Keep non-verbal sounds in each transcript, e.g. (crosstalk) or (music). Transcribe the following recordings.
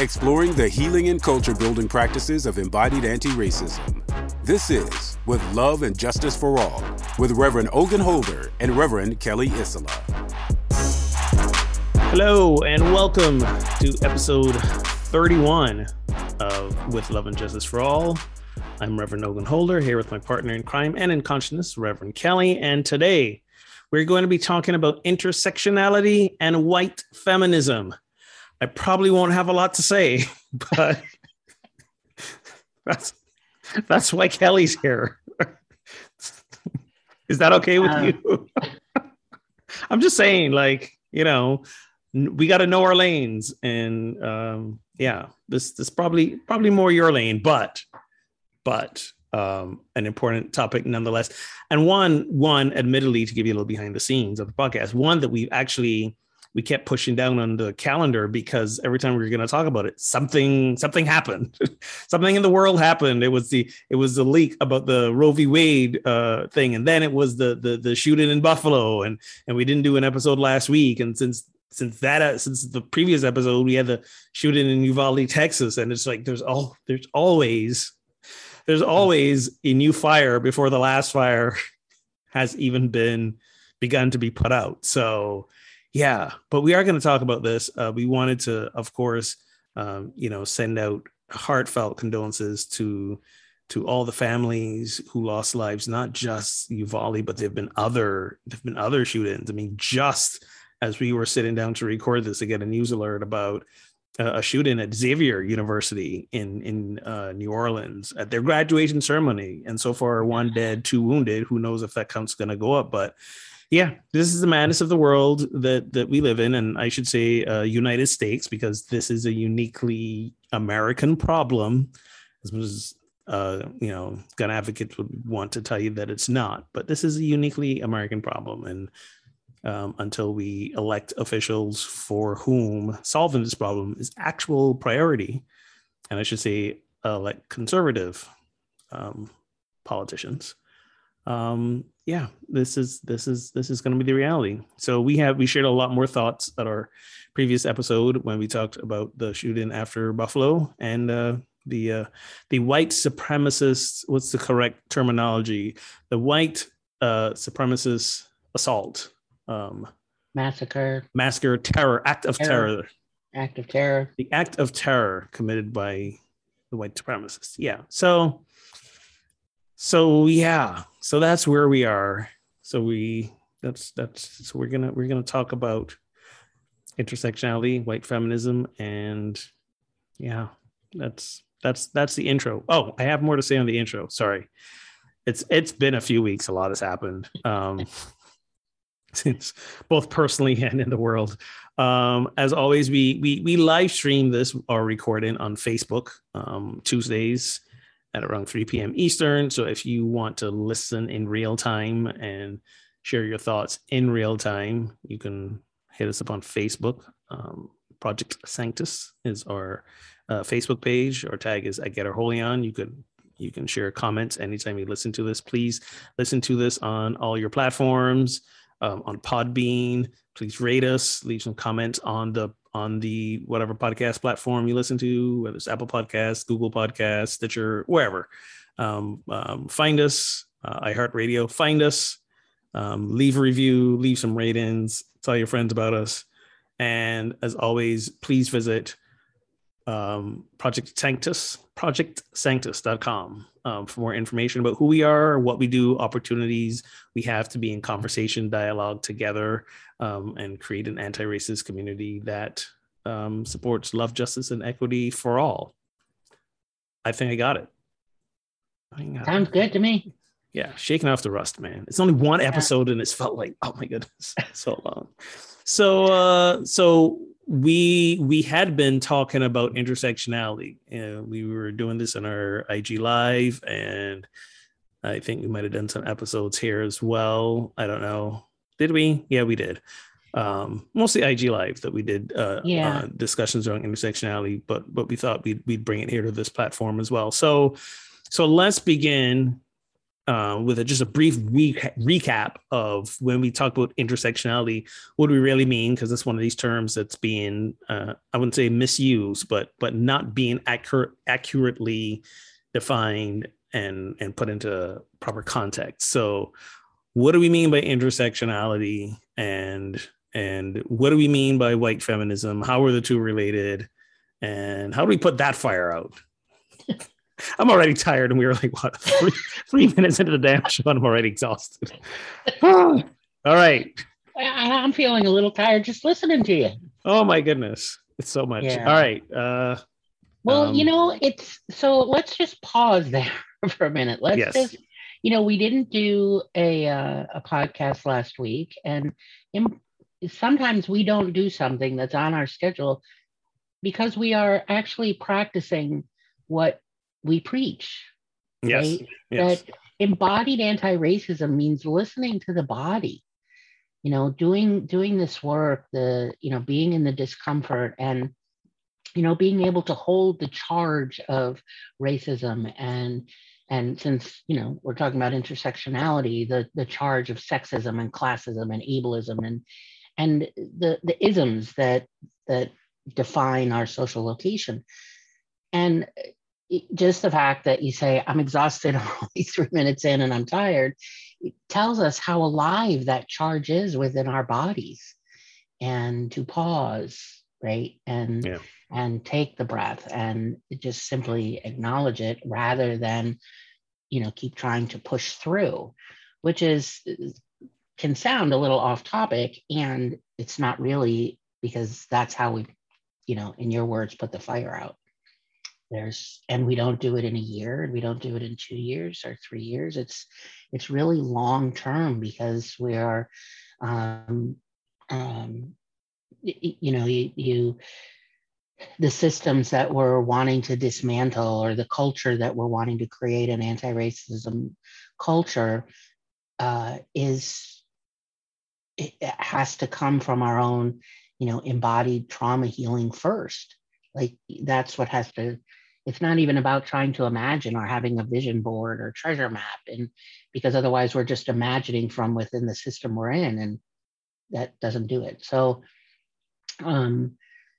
exploring the healing and culture building practices of embodied anti racism. This is With Love and Justice for All with Reverend Ogun Holder and Reverend Kelly Isola. Hello, and welcome to episode 31 of With Love and Justice for All. I'm Reverend Ogun Holder here with my partner in crime and in consciousness, Reverend Kelly. And today we're going to be talking about intersectionality and white feminism. I probably won't have a lot to say, (laughs) but that's that's why Kelly's here. (laughs) Is that okay with uh, you? (laughs) I'm just saying, like, you know, we got to know our lanes, and um, yeah, this this probably probably more your lane, but but um, an important topic nonetheless, and one one admittedly to give you a little behind the scenes of the podcast, one that we've actually we kept pushing down on the calendar because every time we were going to talk about it, something something happened, (laughs) something in the world happened. It was the it was the leak about the Roe v. Wade uh, thing, and then it was the the the shooting in Buffalo, and and we didn't do an episode last week, and since since that uh, since the previous episode we had the shooting in Uvalde, Texas, and it's like there's all there's always there's always a new fire before the last fire (laughs) has even been begun to be put out. So yeah, but we are going to talk about this. Uh, we wanted to, of course, um, you know, send out heartfelt condolences to to all the families who lost lives, not just Uvalde, but there've been other there've been other shootings. I mean, just as we were sitting down to record this, to get a news alert about a shooting at Xavier University in in uh, New Orleans at their graduation ceremony, and so far one dead, two wounded. Who knows if that count's going to go up? But yeah, this is the madness of the world that that we live in, and I should say uh, United States because this is a uniquely American problem. As much as uh, you know, gun advocates would want to tell you that it's not, but this is a uniquely American problem, and um, until we elect officials for whom solving this problem is actual priority, and I should say, like conservative um, politicians um, yeah, this is this is this is going to be the reality. So we have we shared a lot more thoughts at our previous episode when we talked about the shooting after Buffalo and uh, the uh, the white supremacist. What's the correct terminology? The white uh, supremacist assault, um, massacre, massacre, terror, act of terror. terror, act of terror, the act of terror committed by the white supremacists. Yeah, so so yeah so that's where we are. So we that's that's so we're gonna we're gonna talk about intersectionality white feminism and yeah that's that's that's the intro. Oh i have more to say on the intro. Sorry. It's it's been a few weeks. A lot has happened um (laughs) since both personally (laughs) and in the world. Um as always we we we live stream this our recording on facebook um tuesdays at around 3 p.m. Eastern. So if you want to listen in real time and share your thoughts in real time, you can hit us up on Facebook. Um, Project Sanctus is our uh, Facebook page. Our tag is I Get Our Holy On. You could you can share comments anytime you listen to this. Please listen to this on all your platforms, um, on Podbean. Please rate us, leave some comments on the on the whatever podcast platform you listen to, whether it's Apple Podcasts, Google Podcasts, Stitcher, wherever. Um, um, find us, uh, iHeartRadio. Find us, um, leave a review, leave some ratings, tell your friends about us, and as always, please visit um, Project Sanctus, projectsanctus.com um, for more information about who we are, what we do, opportunities we have to be in conversation, dialogue together, um, and create an anti racist community that um, supports love, justice, and equity for all. I think I got it. I got Sounds it. good to me. Yeah, shaking off the rust, man. It's only one episode and it's felt like, oh my goodness, (laughs) so long. So, uh, so we we had been talking about intersectionality and we were doing this in our ig live and i think we might have done some episodes here as well. I don't know. Did we? Yeah we did. Um mostly ig live that we did uh, yeah. uh discussions around intersectionality but but we thought we'd, we'd bring it here to this platform as well. So so let's begin uh, with a, just a brief re- recap of when we talk about intersectionality, what do we really mean? Because it's one of these terms that's being, uh, I wouldn't say misused, but but not being accurate, accurately defined and and put into proper context. So, what do we mean by intersectionality, and and what do we mean by white feminism? How are the two related, and how do we put that fire out? (laughs) I'm already tired, and we were like, what, (laughs) three, three minutes into the damn show, and I'm already exhausted. (sighs) All right. I'm feeling a little tired just listening to you. Oh my goodness, it's so much. Yeah. All right. Uh, well, um, you know, it's so. Let's just pause (laughs) there for a minute. Let's yes. just, you know, we didn't do a uh, a podcast last week, and in, sometimes we don't do something that's on our schedule because we are actually practicing what we preach. Yes. Right? yes. That embodied anti-racism means listening to the body. You know, doing doing this work, the you know, being in the discomfort and you know, being able to hold the charge of racism and and since you know we're talking about intersectionality, the the charge of sexism and classism and ableism and and the the isms that that define our social location. And just the fact that you say, I'm exhausted, (laughs) I'm only three minutes in and I'm tired, it tells us how alive that charge is within our bodies. And to pause, right? And yeah. and take the breath and just simply acknowledge it rather than, you know, keep trying to push through, which is can sound a little off topic and it's not really because that's how we, you know, in your words, put the fire out there's and we don't do it in a year and we don't do it in two years or three years. It's it's really long term because we are um, um, you know you, you the systems that we're wanting to dismantle or the culture that we're wanting to create an anti-racism culture uh, is it has to come from our own you know embodied trauma healing first like that's what has to it's not even about trying to imagine or having a vision board or treasure map and because otherwise we're just imagining from within the system we're in and that doesn't do it. So um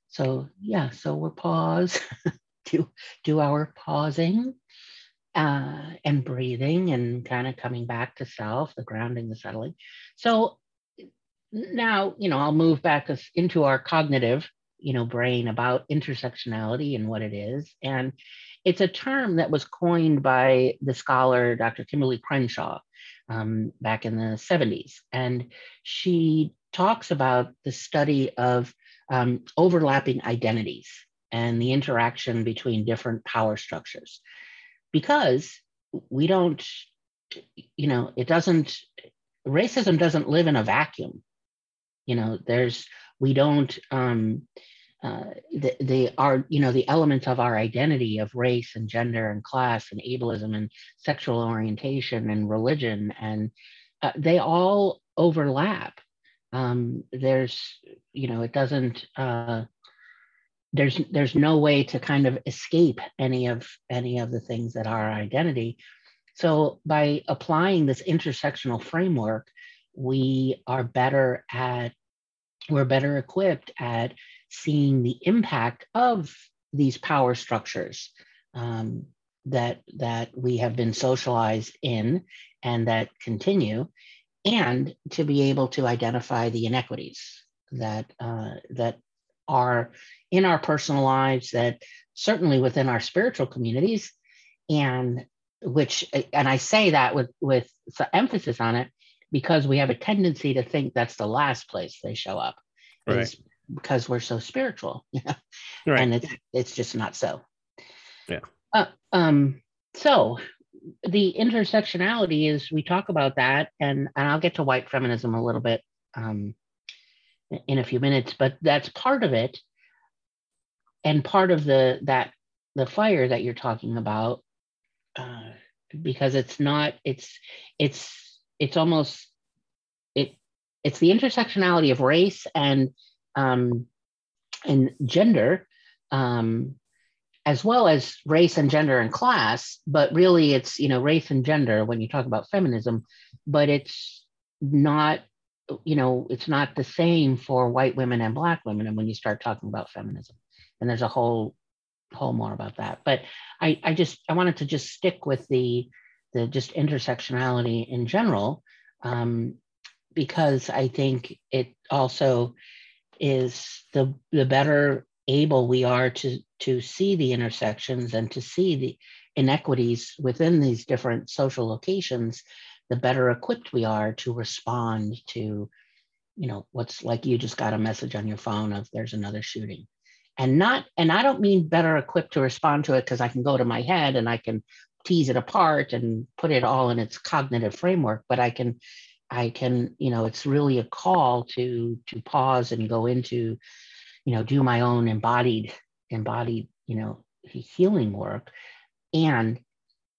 so yeah so we'll pause (laughs) do do our pausing uh and breathing and kind of coming back to self the grounding the settling. So now you know i'll move back us into our cognitive you know brain about intersectionality and what it is. And it's a term that was coined by the scholar dr Kimberlé Crenshaw um, back in the 70s and she talks about the study of um, overlapping identities and the interaction between different power structures. Because we don't you know it doesn't racism doesn't live in a vacuum. You know there's we don't um, uh, the, the are you know the elements of our identity of race and gender and class and ableism and sexual orientation and religion and uh, they all overlap. Um, there's you know it doesn't uh, there's there's no way to kind of escape any of any of the things that are identity. So by applying this intersectional framework we are better at we're better equipped at seeing the impact of these power structures um, that that we have been socialized in and that continue, and to be able to identify the inequities that uh, that are in our personal lives, that certainly within our spiritual communities, and which and I say that with with emphasis on it because we have a tendency to think that's the last place they show up. Right because we're so spiritual (laughs) right. and it's it's just not so yeah uh, um so the intersectionality is we talk about that and and i'll get to white feminism a little bit um in a few minutes but that's part of it and part of the that the fire that you're talking about uh, because it's not it's it's it's almost it it's the intersectionality of race and um, and gender, um, as well as race and gender and class. But really, it's you know race and gender when you talk about feminism, but it's not you know it's not the same for white women and black women. And when you start talking about feminism, and there's a whole whole more about that. But I I just I wanted to just stick with the the just intersectionality in general. Um, because I think it also is the the better able we are to to see the intersections and to see the inequities within these different social locations the better equipped we are to respond to you know what's like you just got a message on your phone of there's another shooting and not and i don't mean better equipped to respond to it because i can go to my head and i can tease it apart and put it all in its cognitive framework but i can I can, you know, it's really a call to to pause and go into, you know, do my own embodied embodied, you know, healing work, and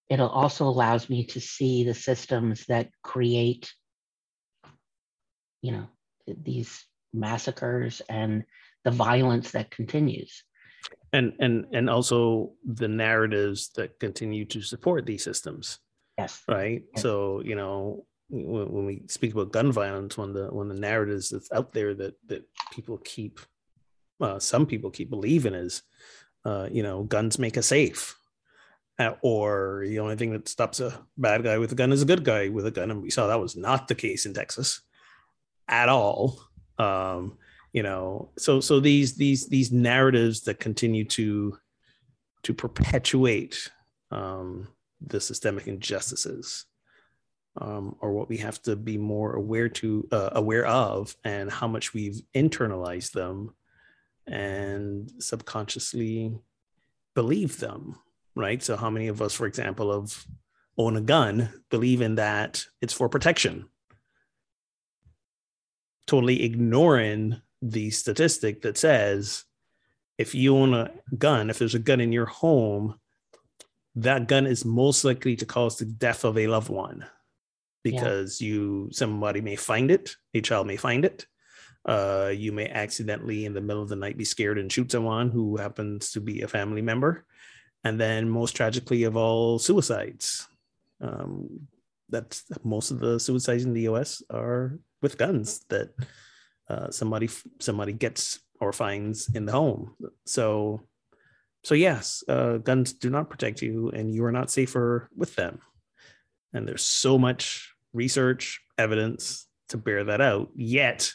it also allows me to see the systems that create, you know, these massacres and the violence that continues and and and also the narratives that continue to support these systems yes right yes. so you know when, when we speak about gun violence, when the when the narratives that's out there that that people keep, uh, some people keep believing is, uh, you know, guns make us safe, uh, or the only thing that stops a bad guy with a gun is a good guy with a gun, and we saw that was not the case in Texas, at all. Um, you know, so so these these these narratives that continue to to perpetuate um, the systemic injustices um, or what we have to be more aware to uh, aware of and how much we've internalized them and subconsciously believe them right? So how many of us for example of own a gun believe in that it's for protection? Totally ignoring the statistic that says if you own a gun if there's a gun in your home that gun is most likely to cause the death of a loved one because yeah. you somebody may find it, a child may find it. Uh, you may accidentally in the middle of the night be scared and shoot someone who happens to be a family member. And then most tragically of all suicides. Um, that's most of the suicides in the US are with guns that uh, somebody somebody gets or finds in the home. So so yes, uh, guns do not protect you, and you are not safer with them. And there's so much research, evidence to bear that out. Yet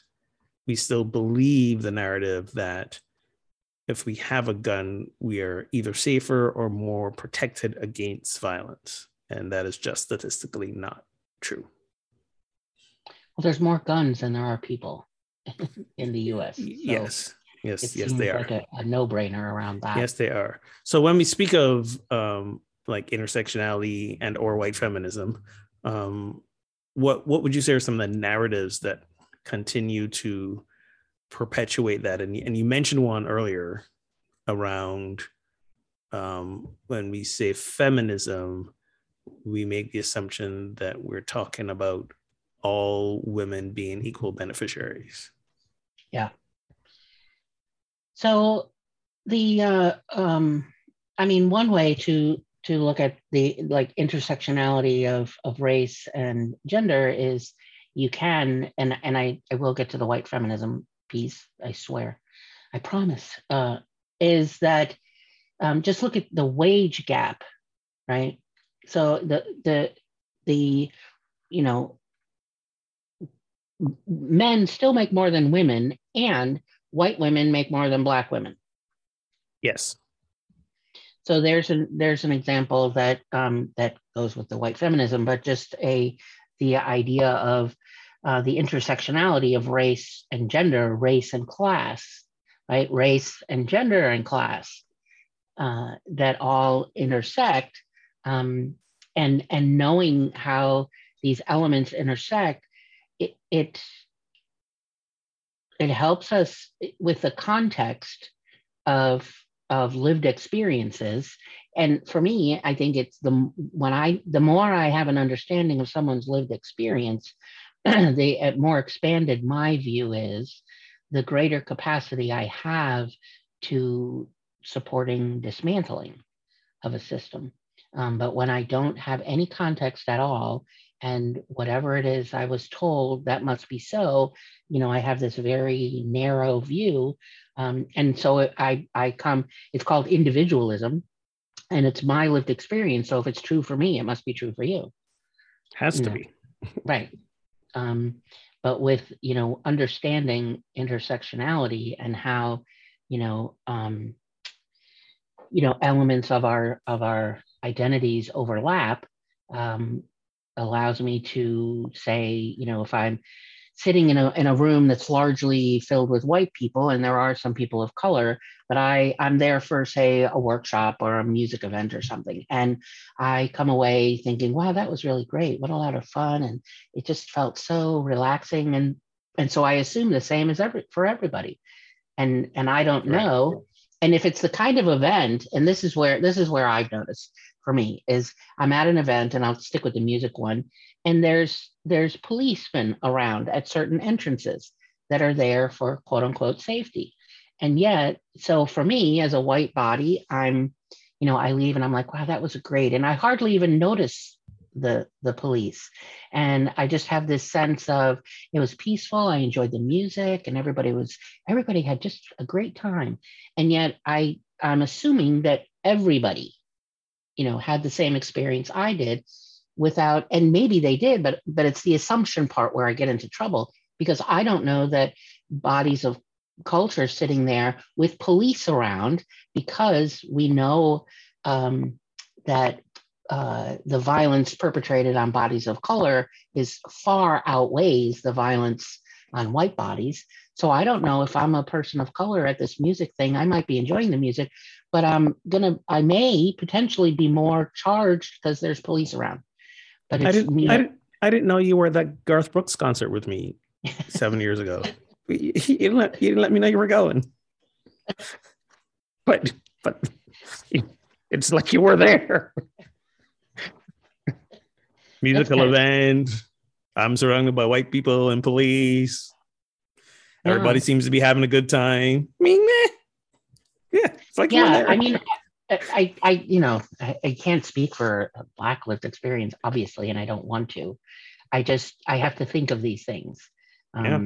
we still believe the narrative that if we have a gun, we are either safer or more protected against violence. And that is just statistically not true. Well, there's more guns than there are people (laughs) in the US. So yes. Yes, yes, they like are. A, a no-brainer around that. Yes, they are. So when we speak of um, like intersectionality and or white feminism, um, what what would you say are some of the narratives that continue to perpetuate that and, and you mentioned one earlier around um, when we say feminism we make the assumption that we're talking about all women being equal beneficiaries. Yeah. So the uh, um, i mean one way to to look at the like intersectionality of of race and gender is you can and and i i will get to the white feminism piece i swear. I promise. Uh, is that um, just look at the wage gap right? So the the the you know men still make more than women and white women make more than black women. Yes. So there's an there's an example that um, that goes with the white feminism but just a the idea of uh, the intersectionality of race and gender race and class right? Race and gender and class uh, that all intersect um, and and knowing how these elements intersect it, it helps us with the context of of lived experiences. And for me i think it's the when i the more i have an understanding of someone's lived experience (clears throat) the more expanded my view is the greater capacity i have to supporting dismantling of a system. Um, but when i don't have any context at all and whatever it is i was told that must be so you know i have this very narrow view um, and so I, I come, it's called individualism and it's my lived experience. So if it's true for me, it must be true for you. Has to be. (laughs) right. Um, but with, you know, understanding intersectionality and how, you know, um, you know, elements of our, of our identities overlap, um, allows me to say, you know, if I'm sitting in a in a room that's largely filled with white people and there are some people of color but i i'm there for say a workshop or a music event or something and i come away thinking wow that was really great. What a lot of fun and it just felt so relaxing and and so i assume the same as every for everybody and and i don't know and if it's the kind of event and this is where this is where i've noticed for me is i'm at an event and i'll stick with the music one. And there's there's policemen around at certain entrances that are there for quote unquote safety. And yet so for me as a white body i'm you know i leave and i'm like wow that was great. And i hardly even notice the the police. And i just have this sense of it was peaceful. I enjoyed the music and everybody was everybody had just a great time. And yet i i'm assuming that everybody you know had the same experience i did without and maybe they did but but it's the assumption part where i get into trouble because i don't know that bodies of culture sitting there with police around because we know um, that uh, the violence perpetrated on bodies of color is far outweighs the violence on white bodies. So i don't know if i'm a person of color at this music thing i might be enjoying the music but i'm gonna i may potentially be more charged because there's police around but I didn't, I didn't, I didn't know you were at that Garth Brooks concert with me (laughs) seven years ago. You didn't, let, you didn't let me know you were going. (laughs) But but it's like you were there. Musical event. I'm surrounded by white people and police. Everybody seems to be having a good time. I mean, yeah, it's like yeah. I mean, I, I, you know, I, I can't speak for a black lived experience, obviously, and I don't want to. I just, I have to think of these things. Um, yeah.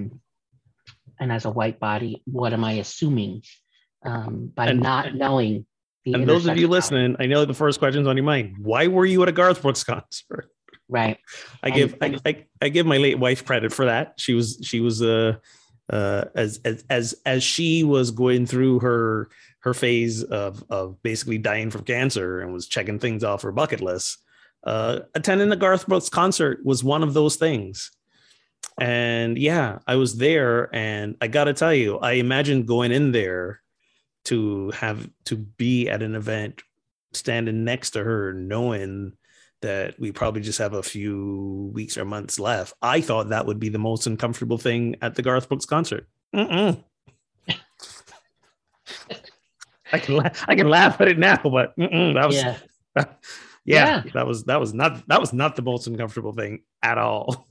And as a white body, what am I assuming um, by and, not knowing? and those of you listening, I know the first question's on your mind. Why were you at a Garth Brooks concert? Right. I give I, I, I, give my late wife credit for that. She was she was uh uh as as as as she was going through her her phase of of basically dying from cancer and was checking things off her bucket list. Uh, attending the Garth Brooks concert was one of those things. And yeah, I was there, and I got to tell you, I imagined going in there to have to be at an event, standing next to her, knowing that we probably just have a few weeks or months left. I thought that would be the most uncomfortable thing at the Garth Brooks concert. Mm-mm. I can la- I can laugh at it now, but that was yeah. (laughs) yeah. yeah, that was that was not that was not the most uncomfortable thing at all.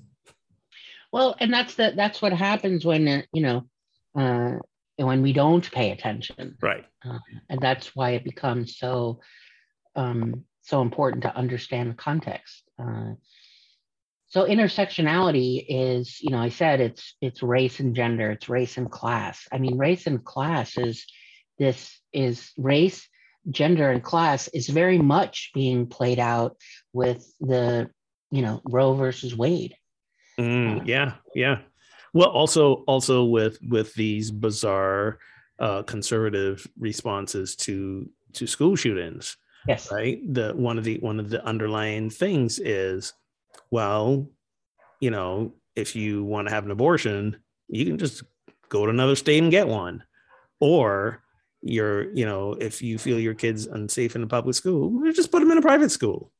Well, and that's the that's what happens when uh, you know uh, when we don't pay attention, right? Uh, and that's why it becomes so um, so important to understand the context. Uh, so intersectionality is, you know, I said it's it's race and gender, it's race and class. I mean, race and class is this is race, gender, and class is very much being played out with the, you know, Roe versus Wade. Mm, yeah, yeah. Well, also also with with these bizarre uh, conservative responses to to school shootings. Yes. Right. The one of the one of the underlying things is well, you know, if you want to have an abortion, you can just go to another state and get one. Or you're, you know, if you feel your kid's unsafe in a public school, just put them in a private school.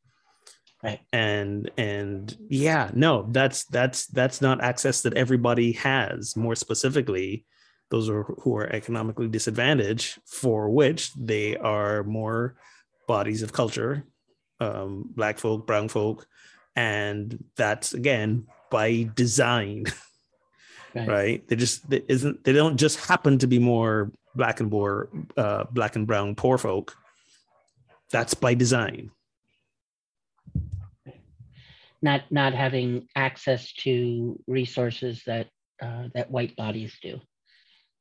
Right. And and yeah, no, that's that's that's not access that everybody has. More specifically, those are who are economically disadvantaged, for which they are more bodies of culture, um, black folk, brown folk, and that's again by design (laughs) right, right? they just they isn't they don't just happen to be more black and more uh, black and brown poor folk. That's by design. Not not having access to resources that uh, that white bodies do.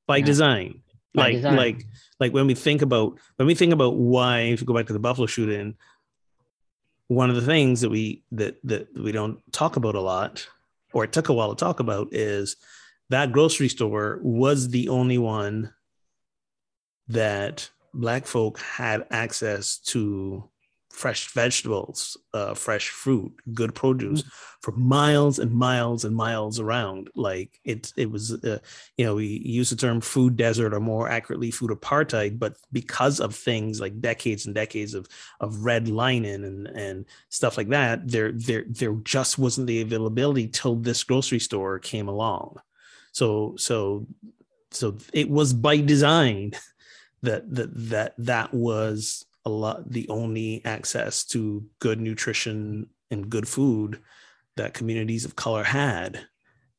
By design. By like design. like like when we think about when we think about why if you go back to the buffalo shooting one of the things that we that that we don't talk about a lot or it took a while to talk about is that grocery store was the only one that black folk had access to fresh vegetables, uh, fresh fruit, good produce mm-hmm. for miles and miles and miles around. Like it, it was, uh, you know, we use the term food desert or more accurately food apartheid, but because of things like decades and decades of of redlining and and stuff like that, there there there just wasn't the availability till this grocery store came along. So so so it was by design that that that that was a lot the only access to good nutrition and good food that communities of color had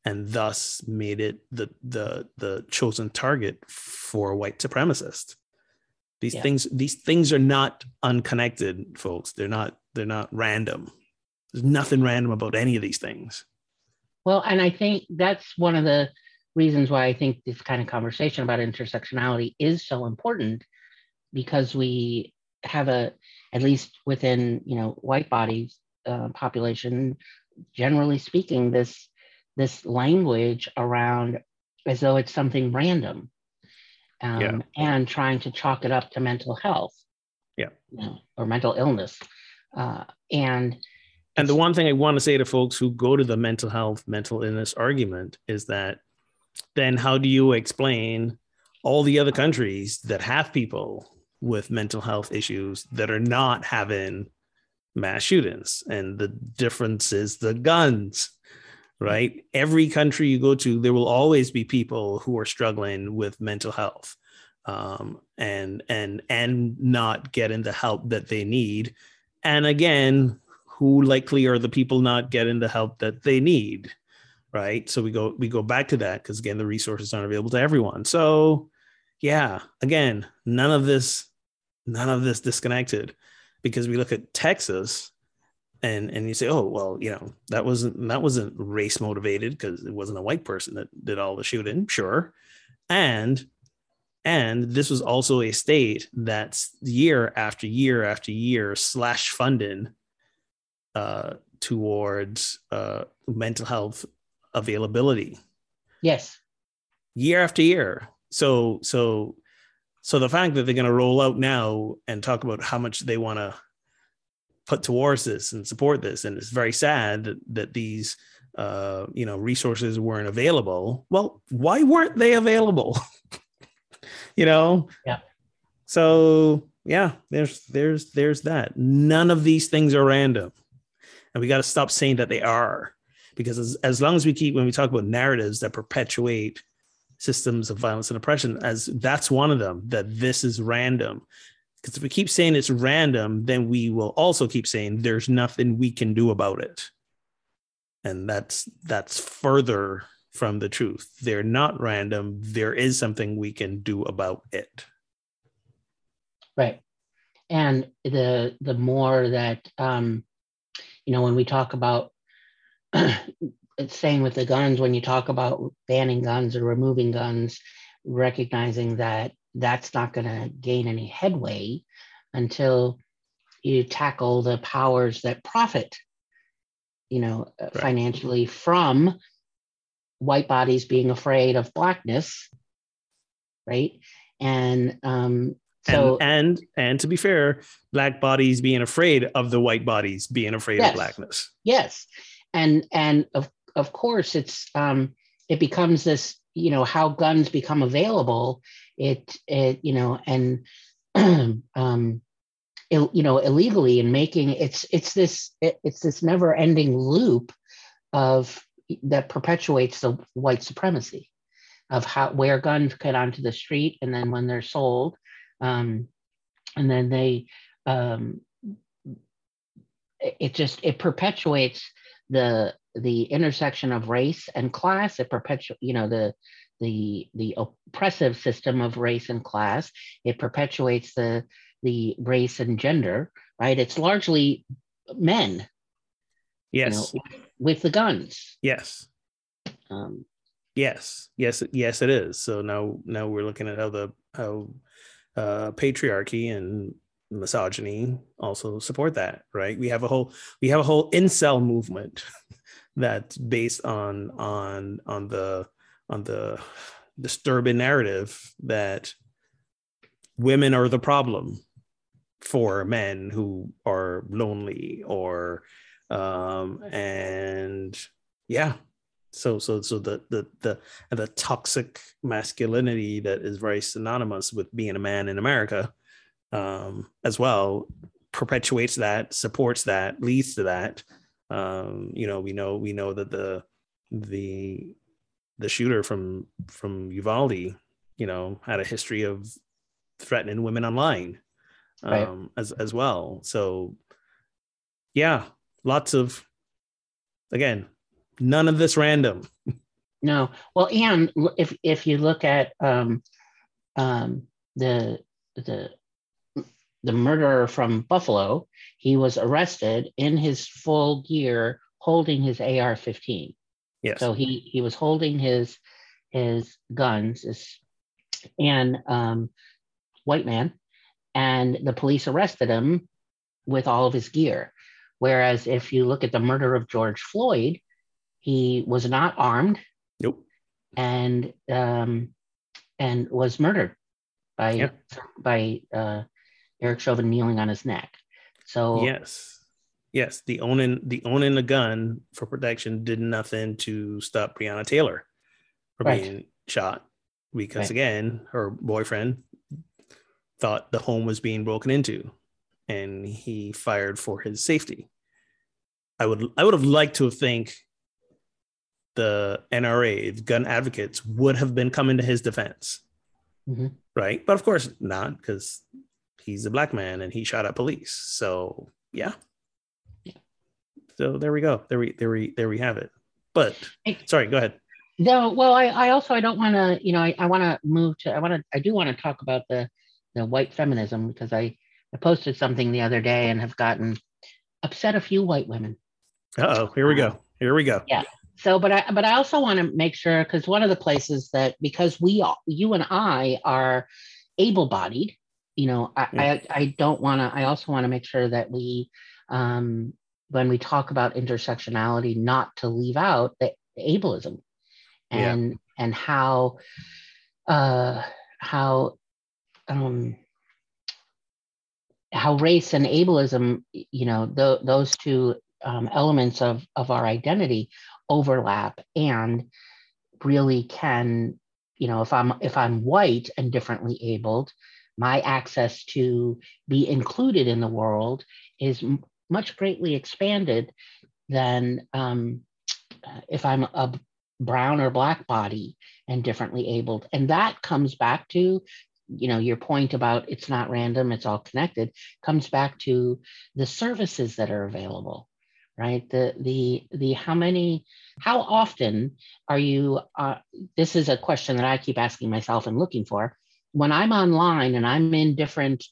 and thus made it the the the chosen target for white supremacists. These yeah. things these things are not unconnected folks. They're not they're not random. There's nothing random about any of these things. Well and i think that's one of the reasons why i think this kind of conversation about intersectionality is so important because we have a at least within you know white bodies uh, population generally speaking this this language around as though it's something random um, yeah. and trying to chalk it up to mental health. Yeah. You know, or mental illness. Uh, and and the one thing i want to say to folks who go to the mental health mental illness argument is that then how do you explain all the other countries that have people with mental health issues that are not having mass shootings. And the difference is the guns, right? Every country you go to, there will always be people who are struggling with mental health um, and and and not getting the help that they need. And again, who likely are the people not getting the help that they need? Right. So we go we go back to that because again, the resources aren't available to everyone. So yeah, again, none of this none of this disconnected because we look at Texas and and you say, oh well, you know that wasn't that wasn't race motivated because it wasn't a white person that did all the shooting, sure, and and this was also a state that's year after year after year slash funding uh, towards uh, mental health availability. Yes. Year after year. So so so the fact that they're going to roll out now and talk about how much they want to put towards this and support this, and it's very sad that that these uh, you know resources weren't available. Well, why weren't they available? (laughs) you know. Yeah. So yeah, there's there's there's that. None of these things are random, and we got to stop saying that they are, because as, as long as we keep when we talk about narratives that perpetuate systems of violence and oppression as that's one of them that this is random. Because if we keep saying it's random then we will also keep saying there's nothing we can do about it. And that's that's further from the truth. They're not random. There is something we can do about it. Right. And the the more that um you know when we talk about (clears throat) it's saying with the guns when you talk about banning guns or removing guns recognizing that that's not going to gain any headway until you tackle the powers that profit you know uh, right. financially from white bodies being afraid of blackness right? And um so and, and and to be fair black bodies being afraid of the white bodies being afraid yes, of blackness. Yes and and of of course it's um it becomes this you know how guns become available. It it you know and (clears throat) um Ill, you know illegally and making it's it's this it, it's this never ending loop of that perpetuates the white supremacy of how where guns get onto the street and then when they're sold um, and then they um, it, just it perpetuates the the intersection of race and class it perpetuates you know the the the oppressive system of race and class it perpetuates the the race and gender right? It's largely men yes you know, with the guns. Yes. Um, yes. Yes yes it is. So now now we're looking at how the how uh patriarchy and misogyny also support that right? We have a whole we have a whole incel movement (laughs) that's based on on on the on the disturbing narrative that women are the problem for men who are lonely or um and yeah. So so so the the the the toxic masculinity that is very synonymous with being a man in america um as well perpetuates that supports that leads to that um you know we know we know that the the the shooter from from Uvalde, you know, had a history of threatening women online um, right. as as well. So yeah, lots of again, none of this random. No, well, and if if you look at um, um, the the the murderer from Buffalo, he was arrested in his full gear holding his AR-15. Yes. So he he was holding his his guns, his, and um, white man, and the police arrested him with all of his gear. Whereas if you look at the murder of George Floyd, he was not armed. Nope. And um, and was murdered by yeah. by uh, Derek Chauvin kneeling on his neck. So yes, yes, the owning the owning a gun for protection did nothing to stop Breonna Taylor from right. being shot because right. again, her boyfriend thought the home was being broken into and he fired for his safety. I would I would have liked to think the NRA, the gun advocates, would have been coming to his defense. Mm-hmm. Right. But of course not, because he's a black man and he shot at police. So yeah, so there we go. There we there we there we have it. But sorry, go ahead. No, well, I, I also I don't want to, you know, I, I want to move to I want to I do want to talk about the the white feminism because I I posted something the other day and have gotten upset a few white women. oh, here we go. Here we go. Yeah. So, but I but I also want to make sure because one of the places that because we all, you and I are able-bodied, you know, I yeah. I, I don't want to. I also want to make sure that we um when we talk about intersectionality not to leave out the, ableism and yeah. and how uh how um how race and ableism you know th- those two um, elements of of our identity overlap and really can you know if i'm if i'm white and differently abled my access to be included in the world is much greatly expanded than um, if I'm a brown or black body and differently abled. And that comes back to you know your point about it's not random it's all connected comes back to the services that are available right? The the the how many how often are you uh, this is a question that i keep asking myself and looking for when i'm online and i'm in different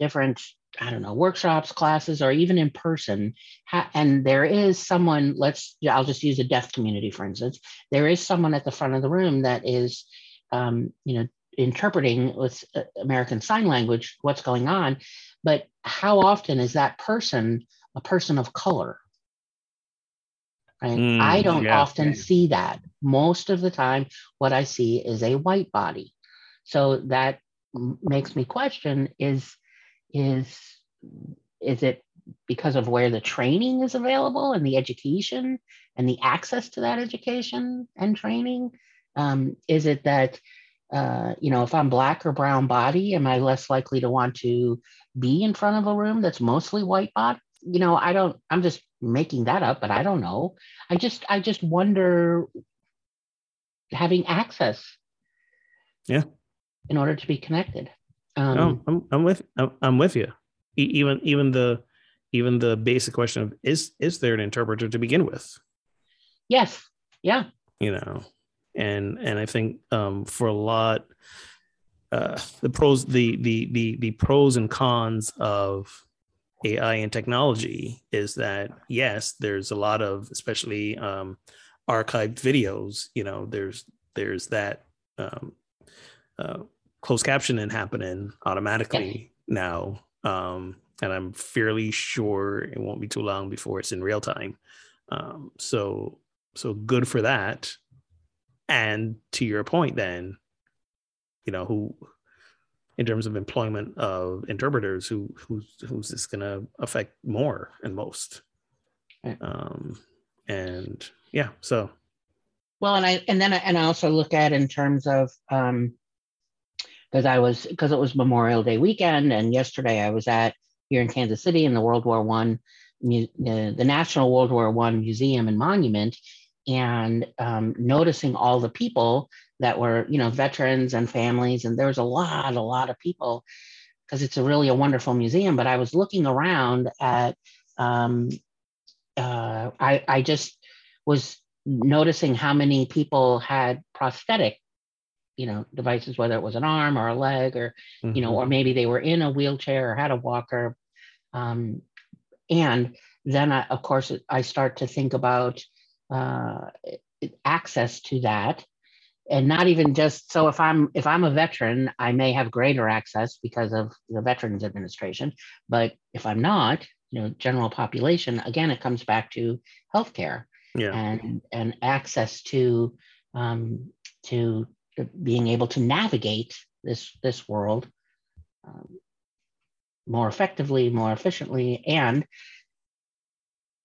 different i don't know workshops classes or even in person ha- and there is someone let's i'll just use a deaf community for instance there is someone at the front of the room that is um, you know interpreting with uh, american sign language what's going on but how often is that person a person of color Right? Mm, I don't yeah, often yeah. see that. Most of the time, what I see is a white body. So that makes me question is is is it because of where the training is available and the education and the access to that education and training? Um, is it that uh, you know if i'm black or brown body am i less likely to want to be in front of a room that's mostly white body? You know i don't i'm just making that up but i don't know. I just i just wonder having access. Yeah in order to be connected. Um no, I'm, I'm with I'm, I'm with you. Even even the even the basic question of is is there an interpreter to begin with? Yes. Yeah. You know and and i think um for a lot uh the pros the the the the pros and cons of AI and technology is that yes, there's a lot of especially um, archived videos. You know, there's there's that um, uh, closed captioning happening automatically now, um, and I'm fairly sure it won't be too long before it's in real time. Um, so so good for that. And to your point, then, you know who in terms of employment of interpreters who who's who's this going to affect more and most um and yeah so well and i and then I, and i also look at in terms of um because i was because it was memorial day weekend and yesterday i was at here in kansas city in the world war one the, the national world war one museum and monument and um, noticing all the people that were you know veterans and families and there was a lot a lot of people because it's a really a wonderful museum but i was looking around at um, uh, I, I just was noticing how many people had prosthetic you know devices whether it was an arm or a leg or mm-hmm. you know mm-hmm. or maybe they were in a wheelchair or had a walker um, and then I, of course i start to think about uh, access to that and not even just so if i'm if i'm a veteran i may have greater access because of the veterans administration but if i'm not you know general population again it comes back to healthcare yeah. and and access to um, to being able to navigate this this world um, more effectively more efficiently and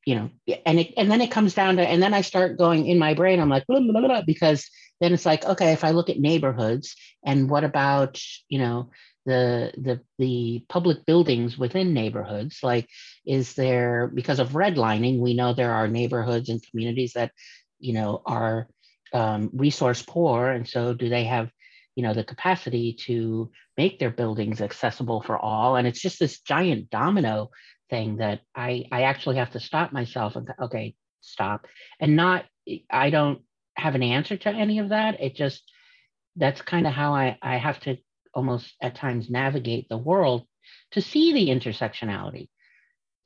you know, and it, and then it comes down to, and then I start going in my brain. I'm like, blah, blah, blah, because then it's like, okay, if I look at neighborhoods, and what about, you know, the the the public buildings within neighborhoods? Like, is there because of redlining, we know there are neighborhoods and communities that, you know, are um, resource poor, and so do they have you know the capacity to make their buildings accessible for all and it's just this giant domino thing that I I actually have to stop myself and okay, stop. And not I don't have an answer to any of that. It just that's kind of how I, I have to almost at times navigate the world to see the intersectionality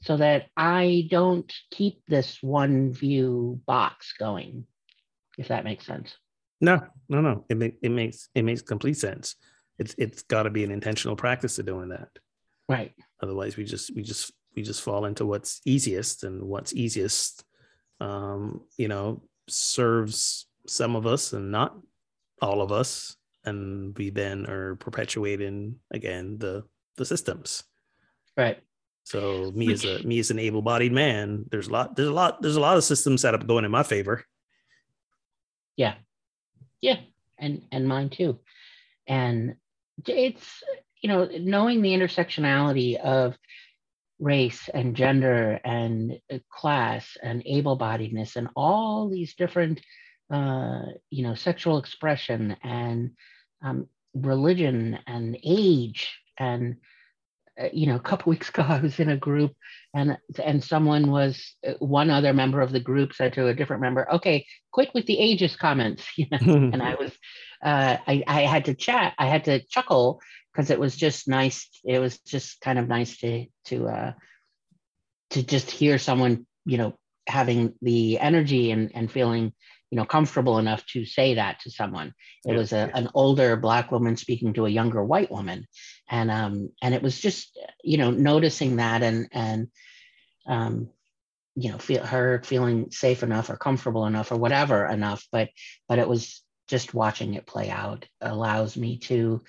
so that I don't keep this one view box going, if that makes sense. No, no, no. It, make, it makes it makes complete sense. It's it's got to be an intentional practice of doing that. Right. Otherwise, we just we just we just fall into what's easiest and what's easiest um, you know serves some of us and not all of us and we then are perpetuating again the the systems right so me as a me as an able-bodied man there's a lot there's a lot there's a lot of systems set up going in my favor yeah. Yeah. And and mine too. And it's you know knowing the intersectionality of race and gender and uh, class and able-bodiedness and all these different uh, you know, sexual expression and um, religion and age and you know, a couple (laughs) weeks ago, I was in a group, and and someone was uh, one other member of the group said to a different member, "Okay, quit with the ages comments." (laughs) You know? (laughs) and I was, uh, I I had to chat, I had to chuckle because it was just nice. It was just kind of nice to to uh, to just hear someone, you know, having the energy and and feeling you know comfortable enough to say that to someone. It yeah, was a, yeah. an older black woman speaking to a younger white woman. And um and it was just you know noticing that and and um you know feel her feeling safe enough or comfortable enough or whatever enough. But but it was just watching it play out allows me to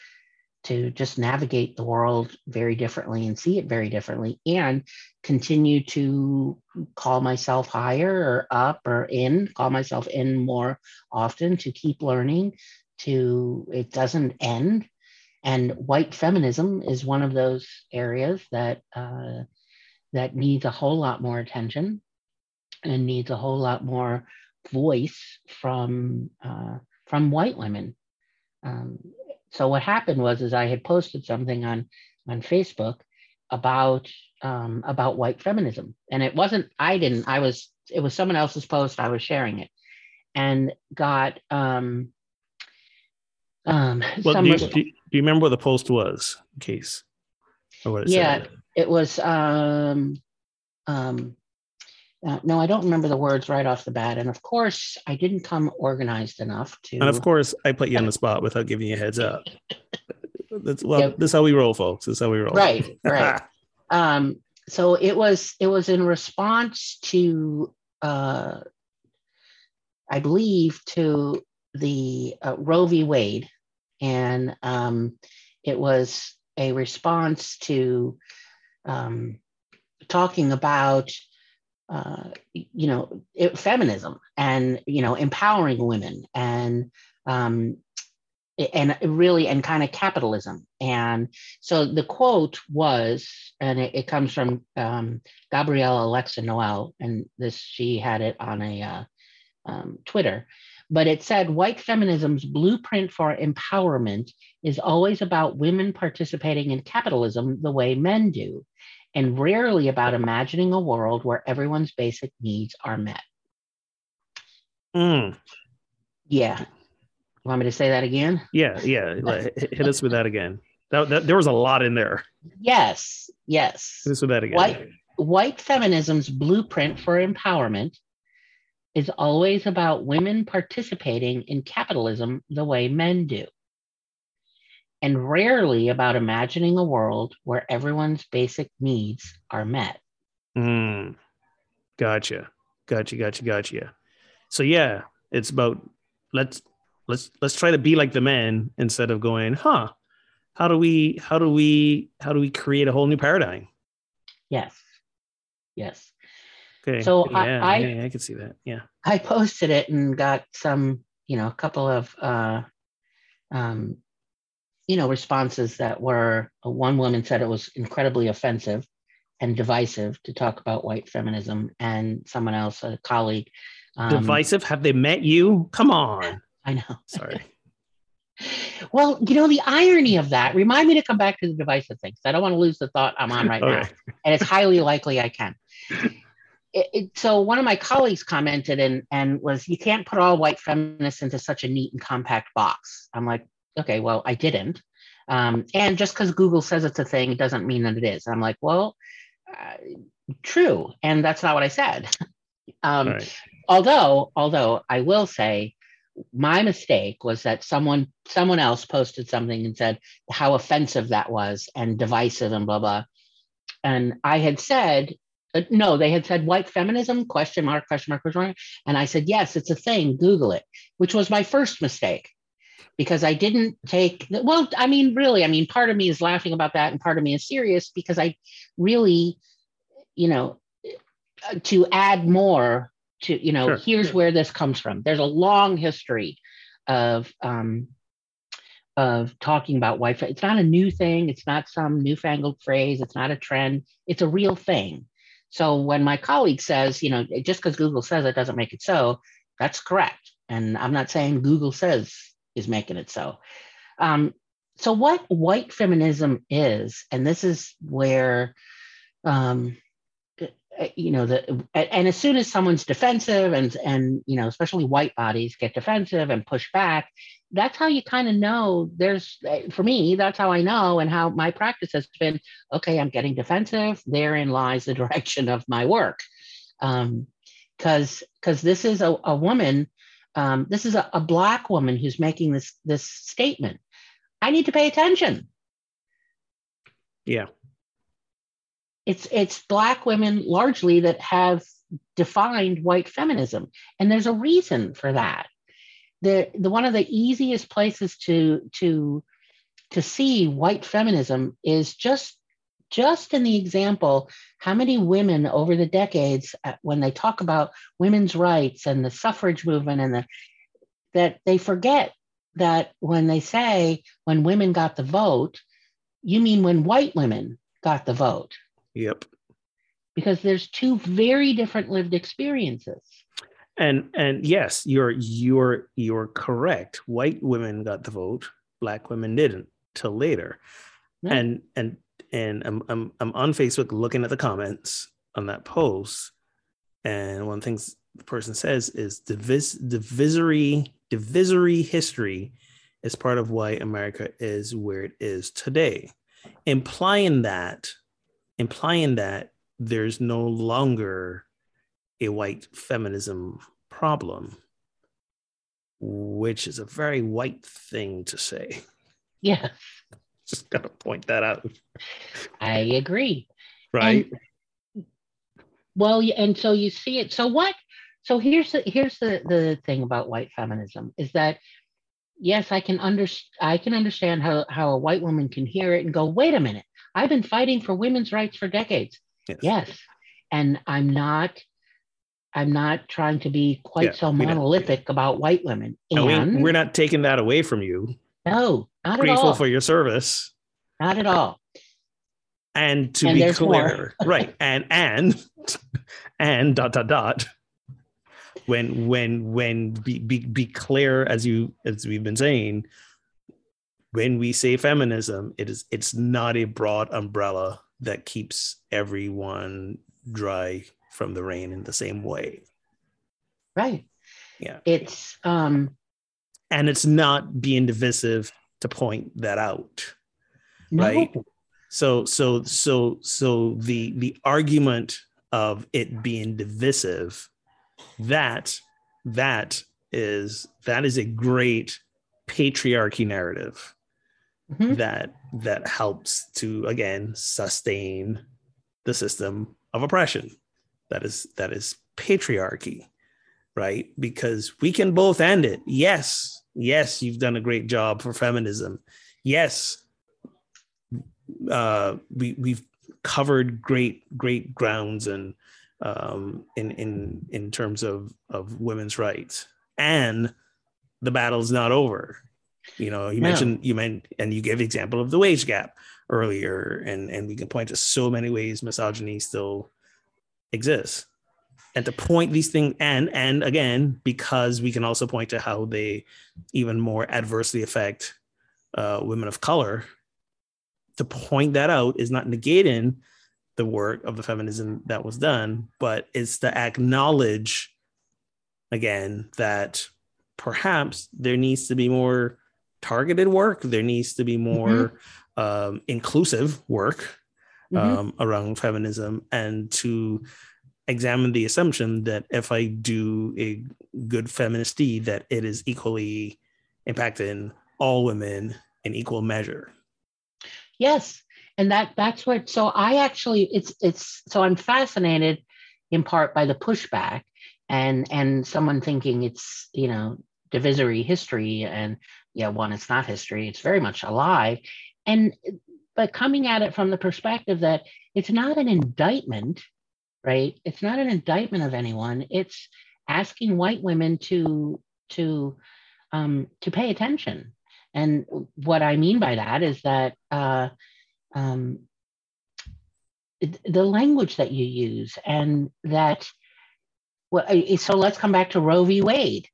to just navigate the world very differently and see it very differently and continue to call myself higher or up or in call myself in more often to keep learning to it doesn't end. And white feminism is one of those areas that uh, that needs a whole lot more attention and needs a whole lot more voice from uh, from white women. Um, so what happened was is I had posted something on on Facebook about um, about white feminism, and it wasn't I didn't I was it was someone else's post I was sharing it, and got um, um, well, do you, do, you, remember what the post was, in case? Or what it yeah, said? it was um, um, uh, no, I don't remember the words right off the bat. And of course, I didn't come organized enough to. And of course, I put you on the spot without giving you a heads up. (laughs) That's well, yep. this is how we roll, folks. That's how we roll. Right, (laughs) right. um, so it was it was in response to, uh, I believe, to the uh, Roe v. Wade, and um, it was a response to um, talking about uh, you know, it, feminism and you know, empowering women and um, and really and kind of capitalism. And so the quote was, and it, it comes from um, Gabrielle Alexa Noel, and this she had it on a uh, um, Twitter. But it said white feminism's blueprint for empowerment is always about women participating in capitalism the way men do and rarely about imagining a world where everyone's basic needs are met. Mm. Yeah. You want me to say that again? Yeah, yeah. (laughs) Hit us with that again. That, that, there was a lot in there. Yes, yes. Hit us with that again. White, white feminism's blueprint for empowerment is always about women participating in capitalism the way men do and rarely about imagining a world where everyone's basic needs are met. Mm. Gotcha. Gotcha. Gotcha. Gotcha. So yeah, it's about let's let's let's try to be like the men instead of going, huh? How do we how do we how do we create a whole new paradigm? Yes. Yes. Okay. So yeah, I, I, yeah, I can see that. Yeah. I posted it and got some, you know, a couple of uh um you know, responses that were uh, one woman said it was incredibly offensive and divisive to talk about white feminism, and someone else, a colleague, um, divisive. Have they met you? Come on. I know. (laughs) Sorry. well, you know, the irony of that, remind me to come back to the divisive things. I don't want to lose the thought I'm on right now. And it's highly likely I can. (laughs) It, it, so one of my colleagues commented and, and was, you can't put all white feminists into such a neat and compact box. I'm like, okay, well, I didn't. Um, and just because Google says it's a thing, it doesn't mean that it is. I'm like, well, uh, true. And that's not what I said. (laughs) um, right. Although, although I will say, my mistake was that someone someone else posted something and said how offensive that was and divisive and blah blah. And I had said uh, no, they had said white feminism question mark question mark question mark, and I said yes, it's a thing. Google it, which was my first mistake because I didn't take well, I mean, really, I mean, part of me is laughing about that and part of me is serious because I really, you know, to add more to, you know, sure. here's where this comes from. There's a long history of um of talking about white it's not a new thing. It's not some newfangled phrase. It's not a trend. It's a real thing. So when my colleague says you know just because google says it doesn't make it so that's correct. And I'm not saying Google says is making it so. Um, so what white feminism is, and this is where, um, you know, the and as soon as someone's defensive and and you know, especially white bodies get defensive and push back, that's how you kind of know there's for me that's how i know and how my practice has been okay i'm getting defensive therein lies the (laughs) direction of my work um because because this is a, a woman um, this is a, a black woman who's making this this statement. I need to pay attention. Yeah. It's it's black women largely that have defined white feminism. And there's a reason for that. The, the one of the easiest places to to to see white feminism is just just in the example how many women over the decades uh, when they talk about women's rights and the suffrage movement and the that they forget that when they say when women got the vote you mean when white women got the vote. Yep. Because there's two very different lived experiences. And and yes you're you're you're correct. White women got the vote black women didn't till later. Yeah. and and and I'm, I'm i'm on facebook looking at the comments on that post and one of the things the person says is divis divisory divisory history is part of why america is where it is today implying that implying that there's no longer a white feminism problem, which is a very white thing to say. Yeah. Just got to point that out. I agree. Right. And, well, and so you see it. So what? So here's the here's the the thing about white feminism is that yes, I can under I can understand how how a white woman can hear it and go, wait a minute, I've been fighting for women's rights for decades. Yes, yes. and I'm not I'm not trying to be quite yeah, so monolithic about white women. And we, are not taking that away from you. No, not Grateful at all. Grateful for your service. Not at all. And to and be clear, right? And and and dot dot dot. When when when be, be be clear as you as we've been saying, when we say feminism, it is it's not a broad umbrella that keeps everyone dry from the rain in the same way. Right. Yeah. It's um and it's not being divisive to point that out. No. Right. So so so so the the argument of it being divisive that that is that is a great patriarchy narrative mm-hmm. that that helps to again sustain the system of oppression that is that is patriarchy right? Because we can both end it. Yes yes you've done a great job for feminism. Yes uh we we've covered great great grounds and um in in in terms of of women's rights. And the battle's not over. You know you mentioned you meant and you gave example of the wage gap earlier and and we can point to so many ways misogyny still exists and to point these things and and again because we can also point to how they even more adversely affect uh, women of color to point that out is not negating the work of the feminism that was done but it's to acknowledge again that perhaps there needs to be more targeted work there needs to be more mm-hmm. um, inclusive work mm-hmm. um, around feminism and to examine the assumption that if I do a good feminist deed, that it is equally impacting all women in equal measure. Yes, and that that's what. So I actually, it's it's so I'm fascinated in part by the pushback and and someone thinking it's you know divisory history and yeah one it's not history it's very much alive and but coming at it from the perspective that it's not an indictment, right? It's not an indictment of anyone. It's asking white women to to um, to pay attention. And what I mean by that is that uh, um, the language that you use and that well, so let's come back to Roe v. Wade,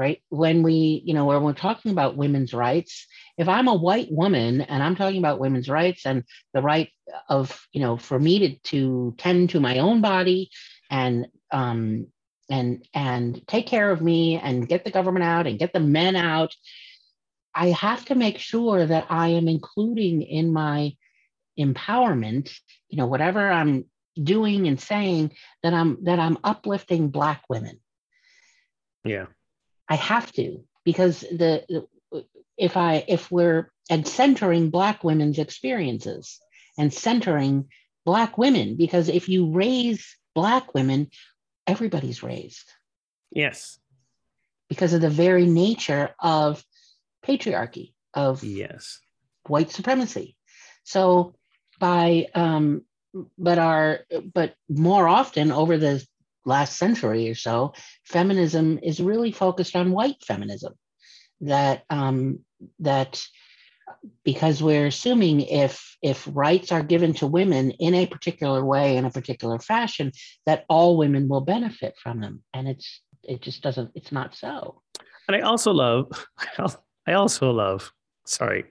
right? When we, you know, when we're talking about women's rights, if I'm a white woman and I'm talking about women's rights and the right of, you know, for me to, to tend to my own body and um, and and take care of me and get the government out and get the men out, I have to make sure that I am including in my empowerment, you know, whatever I'm doing and saying that I'm that I'm uplifting black women. Yeah. I have to because the if I if we're and centering black women's experiences and centering black women because if you raise black women everybody's raised. Yes. Because of the very nature of patriarchy of yes. white supremacy. So by um but our but more often over the last century or so, feminism is really focused on white feminism. That um, that because we're assuming if if rights are given to women in a particular way in a particular fashion, that all women will benefit from them, and it's it just doesn't. It's not so. And I also love. (laughs) I also love. Sorry,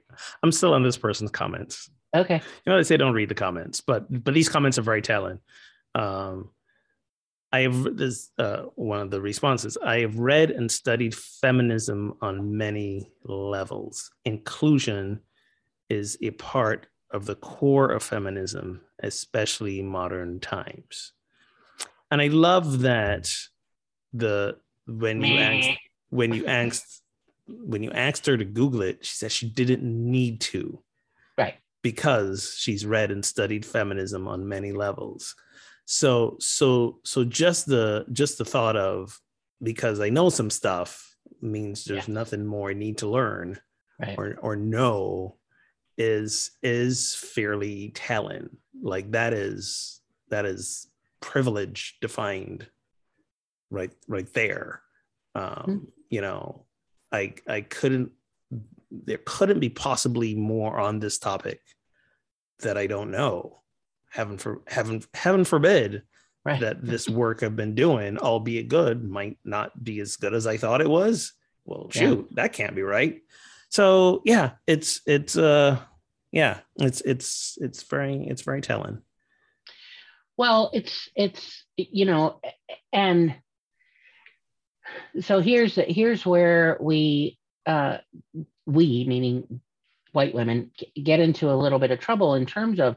I'm still on this person's comments. Okay. You know they say don't read the comments, but but these comments are very telling. Um, I have this uh, one of the responses. I have read and studied feminism on many levels. Inclusion is a part of the core of feminism, especially modern times. And I love that the when you asked when you asked when you asked her to Google it, she said she didn't need to. Right. Because she's read and studied feminism on many levels so so so just the just the thought of because i know some stuff means there's yeah. nothing more i need to learn right. or or know is is fairly telling like that is that is privilege defined right right there um mm-hmm. you know i i couldn't there couldn't be possibly more on this topic that i don't know heaven for heaven heaven forbid right. that this (laughs) work I've been doing, albeit good, might not be as good as I thought it was. Well, shoot, yeah. that can't be right. So yeah, it's it's uh yeah, it's it's it's very it's very telling. Well, it's it's you know, and so here's here's where we uh we meaning white women get into a little bit of trouble in terms of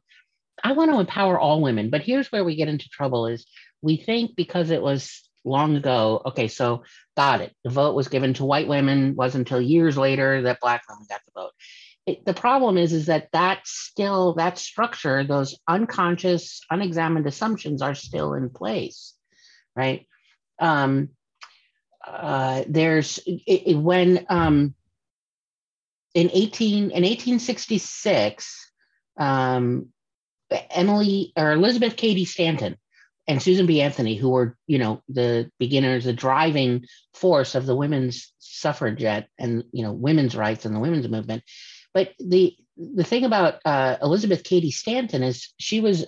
I want to empower all women, but here's where we get into trouble is we think because it was long ago, okay, so got it. The vote was given to white women, wasn't until years later that black women got the vote. It, the problem is, is that that still, that structure, those unconscious, unexamined assumptions are still in place, right? Um, uh, there's it, it, when um, in 18 in 1866 um, Emily or Elizabeth Cady Stanton and Susan B. Anthony, who were, you know, the beginners, the driving force of the women's suffragette and, you know, women's rights and the women's movement. But the the thing about uh, Elizabeth Cady Stanton is she was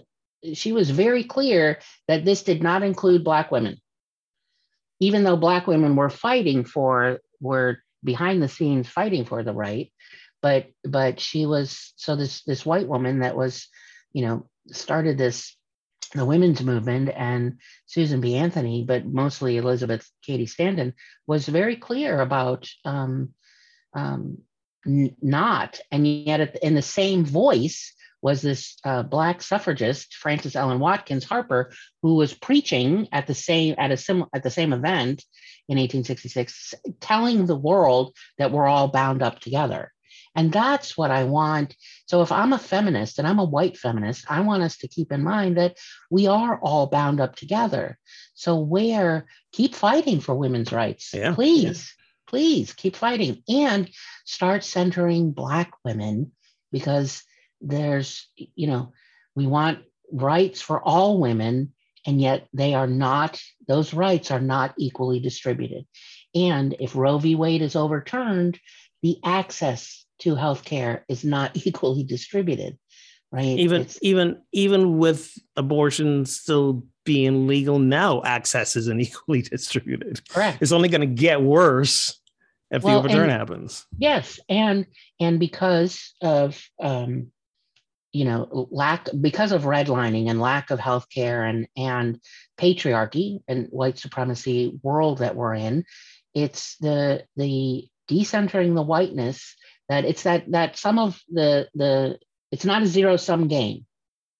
she was very clear that this did not include black women, even though black women were fighting for were behind the scenes fighting for the right. But but she was so this this white woman that was you know, started this the women's movement and Susan B. Anthony, but mostly Elizabeth Cady Stanton, was very clear about um, um, n- not, and yet in the same voice was this uh, black suffragist Frances Ellen Watkins Harper, who was preaching at the same at a sim- at the same event in 1866, telling the world that we're all bound up together. And that's what I want. So if I'm a feminist and I'm a white feminist, I want us to keep in mind that we are all bound up together. So where keep fighting for women's rights. Yeah. Please, yeah. please keep fighting and start centering black women because there's, you know, we want rights for all women and yet they are not those rights are not equally distributed and if roe v wade is overturned the access to healthcare is not (laughs) equally distributed right even it's, even even with abortion still being legal now, access isn't (laughs) equally distributed. Correct. It's only going to get worse if Well, the overturn and- happens. Yes, and and because of um, you know lack because of redlining and lack of healthcare and and patriarchy and white supremacy world that we're in, it's the the decentering the whiteness that it's that that some of the the it's not a zero sum game,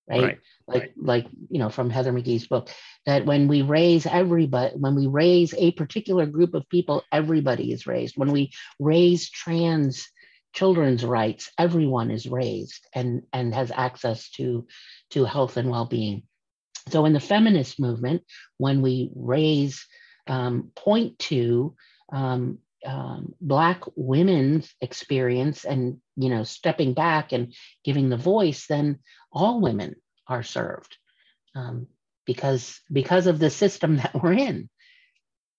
right? Right. like like you know from heather mcghee's book that when we raise everybody when we raise a particular group of people everybody is raised when we raise trans children's rights everyone is raised and and has access to to health and well-being so in the feminist movement when we raise um, point to um, um, black women's experience and you know stepping back and giving the voice then all women are served um, because because of the system (laughs) that we're in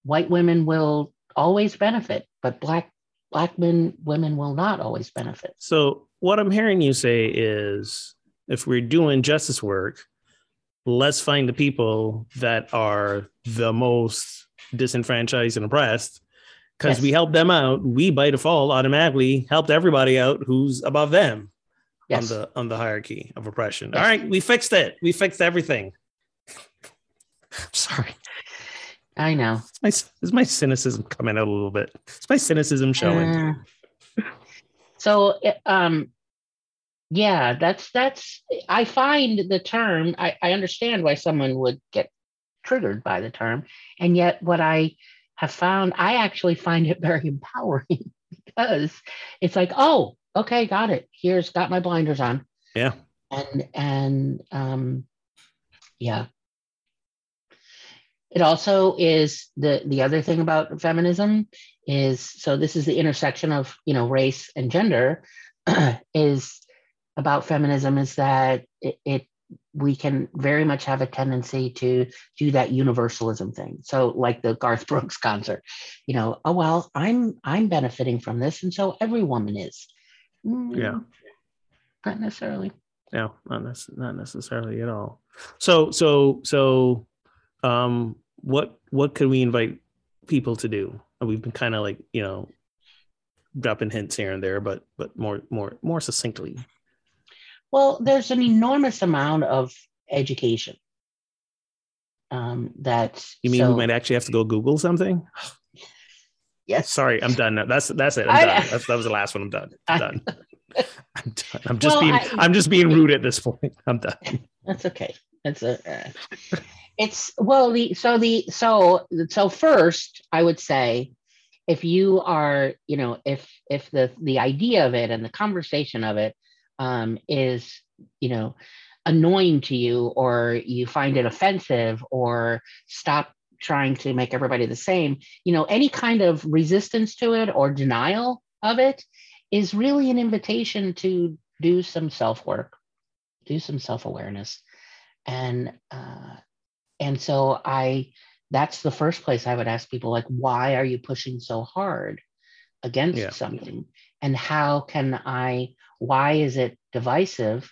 white women will always benefit but black black men women will not always benefit So what I'm hearing you say is if we're doing justice work, let's find the people that are the most disenfranchised and oppressed. Because Yes. we help them out, we by default automatically helped everybody out who's above them yes on the on the hierarchy of oppression. Yes. All right, we fixed it. We fixed everything. (laughs) I'm Sorry, i know it's my is my cynicism coming out a little bit. It's my cynicism showing. Uh, so um yeah that's that's i find the term I, I understand why someone would get triggered by the term and yet what i have found i actually find it very empowering (laughs) because it's like oh okay got it. Here's got my blinders on. Yeah. and and um yeah. It also is the the other thing about feminism is so this is the intersection of you know race and gender (clears throat) is about feminism is that it, it we can very much have a tendency to do that universalism thing so like the garth (laughs) brooks concert you know oh well i'm i'm benefiting from this and so every woman is Mm, Yeah. not necessarily No, not nec- not necessarily at all. So so so um what what could we invite people to do? And We've been kind of like, you know, dropping hints here and there, but but more more more succinctly. Well, there's an enormous amount of education. Um, that You mean so- we might actually have to go Google something? (sighs) yes. Sorry, I'm done now. That's that's it. I'm I- done. That's, that was the last one. I'm done. I'm I- done. (laughs) I'm done. I'm just Well, being I- I'm just being rude at this point. I'm done. (laughs) That's okay. That's a. Uh, it's well the so the so so first I would say, if you are you know if if the the idea of it and the conversation of it um, is you know annoying to you or you find it offensive or stop trying to make everybody the same you know any kind of resistance to it or denial of it is really an invitation to do some self work do some self awareness and uh, and so i that's the first place i would ask people like why are you pushing so hard against Yeah. something and how can i why is it divisive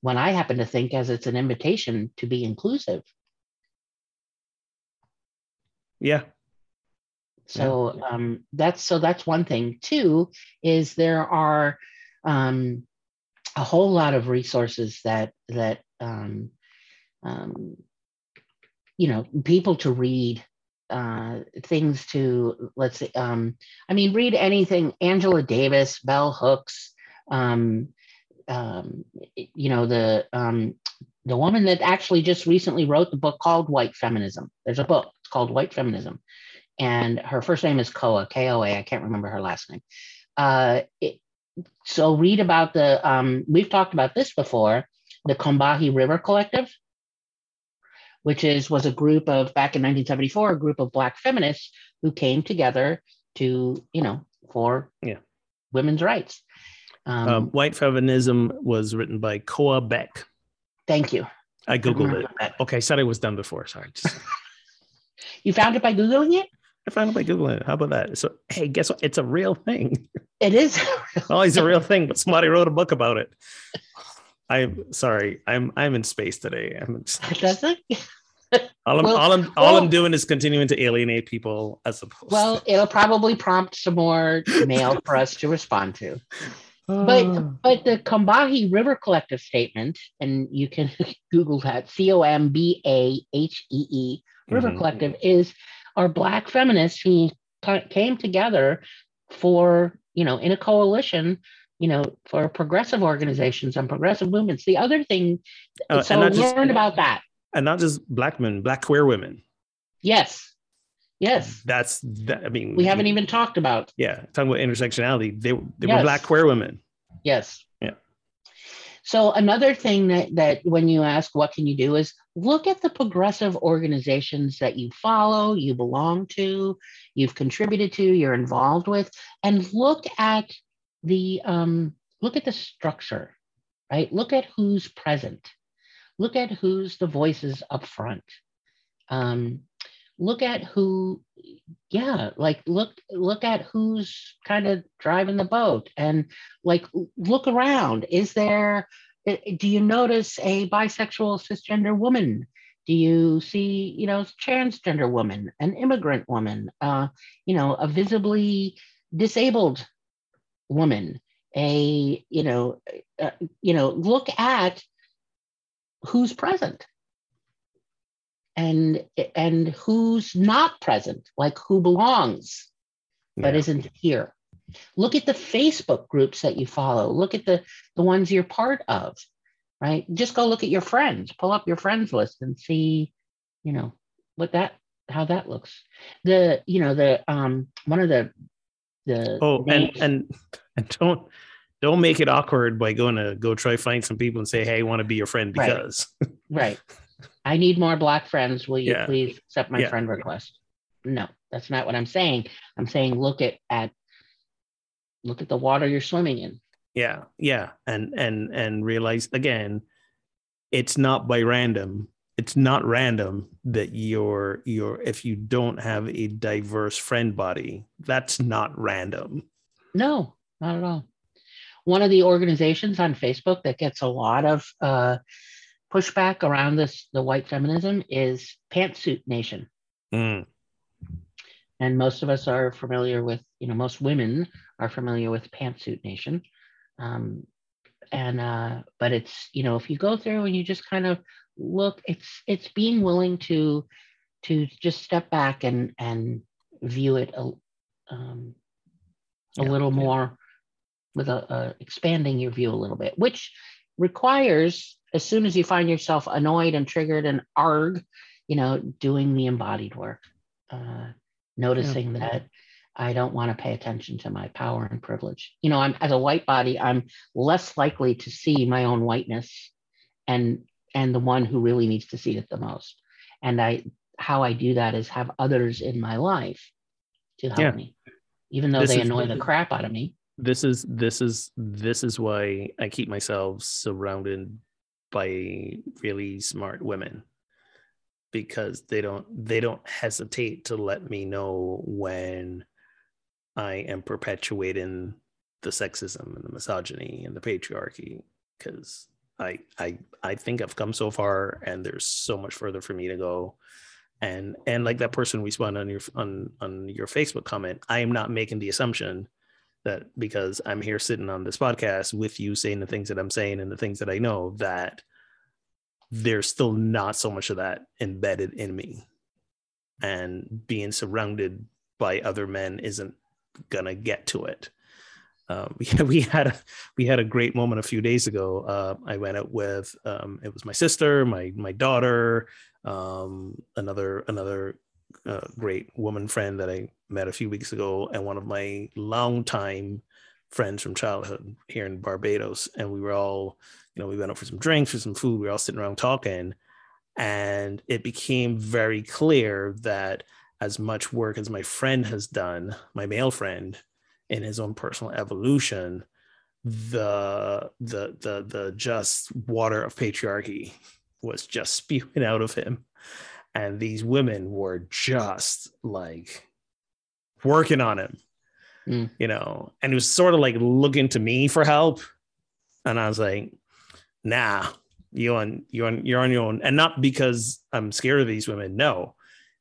when i happen to think as it's an invitation to be inclusive? Yeah. so um, that's so that's one thing. Two is there are um, a whole lot of resources that that um, um, you know people to read uh, things to let's say um, i mean read anything. Angela davis bell hooks um, um, you know the um, the woman that actually just recently wrote the book called white feminism there's a book it's called white feminism and her first name is koa k-o-a i can't remember her last name uh, it, so read about the um, we've talked about this before the Combahee River Collective, which is was a group of back in 1974, a group of black feminists who came together to, you know, for Yeah. women's rights. Um, Um, White feminism was written by Koa Beck. thank you. I googled it. that. Okay, I said I was done before. Sorry. Just, (laughs) You found it by googling it. I found it by googling it. How about that? So hey, guess what? It's a real thing. It is. (laughs) Oh, it's a real thing, but somebody wrote a book about it. I'm sorry. I'm I'm in space today. I'm (laughs) Does it? All I'm, Well- all I'm, all I'm doing is continuing to alienate people as opposed. Well, it'll probably prompt some more mail for us to respond to. But but the Combahee River Collective statement, and you can (laughs) Google that C O M B A H E E River Mhm. Collective is are Black feminists who ca- came together for you know in a coalition, you know, for progressive organizations and progressive movements. The other thing, Uh, so and not just- learn about that. and not just black men, black queer women. Yes, yes. That's that. I mean, We haven't even talked about Yeah, talking about intersectionality. They they Yes. were black queer women. Yes. Yeah. So another thing that that when you ask what can you do is look at the progressive organizations that you follow, you belong to, you've contributed to, you're involved with, and look at the um, look at the structure, right? Look at who's present. Look at who's the voices up front. Um, look at who yeah like look look at who's kind of driving the boat and like look around. Is there do you notice a bisexual cisgender woman? Do you see you know transgender woman an immigrant woman uh you know a visibly disabled woman a you know uh, you know look at who's present and and who's not present like who belongs but Yeah. isn't here. Look at the Facebook groups that you follow. Look at the the ones you're part of, right? Just go look at your friends. Pull up your friends list and see, you know, what that how that looks. The you know the um one of the the Oh, and names- and and don't don't make it awkward by going to go try find some people and say, "Hey, I want to be your friend," Right. because right. (laughs) I need more black friends. Will you Yeah. please accept my Yeah. friend request? No, that's not what I'm saying. I'm saying look at at look at the water you're swimming in. yeah, yeah, and and and realize again, it's not by random. It's not random that you're you're if you don't have a diverse friend body, that's not random. No, not at all. One of the organizations on Facebook that gets a lot of uh, pushback around this, the white feminism, is Pantsuit Nation. Mm, And most of us are familiar with, you know, most women are familiar with Pantsuit Nation. Um, and uh, but it's, you know, if you go through and you just kind of look, it's it's being willing to to just step back and and view it a, um, a Yeah, little yeah. more with a, a expanding your view a little bit, which requires as soon as you find yourself annoyed and triggered and arg, you know, doing the embodied work, uh, noticing that I don't want to pay attention to my power and privilege. You know, I'm as a white body, I'm less likely to see my own whiteness and and the one who really needs to see it the most. And I how I do that is have others in my life to help Yeah. me, even though This they is- annoy the crap out of me. this is this is this is why I keep myself surrounded by really smart women because they don't they don't hesitate to let me know when I am perpetuating the sexism and the misogyny and the patriarchy because I I I think I've come so far and there's so much further for me to go. And and like that person responded on your on on your Facebook comment I am not making the assumption that because I'm here sitting on this podcast with you saying the things that I'm saying and the things that I know that there's still not so much of that embedded in me. And being surrounded by other men isn't gonna get to it. Um, (laughs) we, we had a we had a great moment a few days ago. Uh, i went out with um, it was my sister my my daughter um, another another uh, great woman friend that I met a few weeks ago, and one of my longtime friends from childhood here in Barbados. And we were all, you know, we went out for some drinks, for some food. We were all sitting around talking, and it became very clear that as much work as my friend has done, my male friend, in his own personal evolution, the the the the just water of patriarchy was just (laughs) spewing out of him and these women were just like working on him Mm. you know and he was sort of like looking to me for help and i was like nah you on you on you're on your own, and not because I'm scared of these women. No,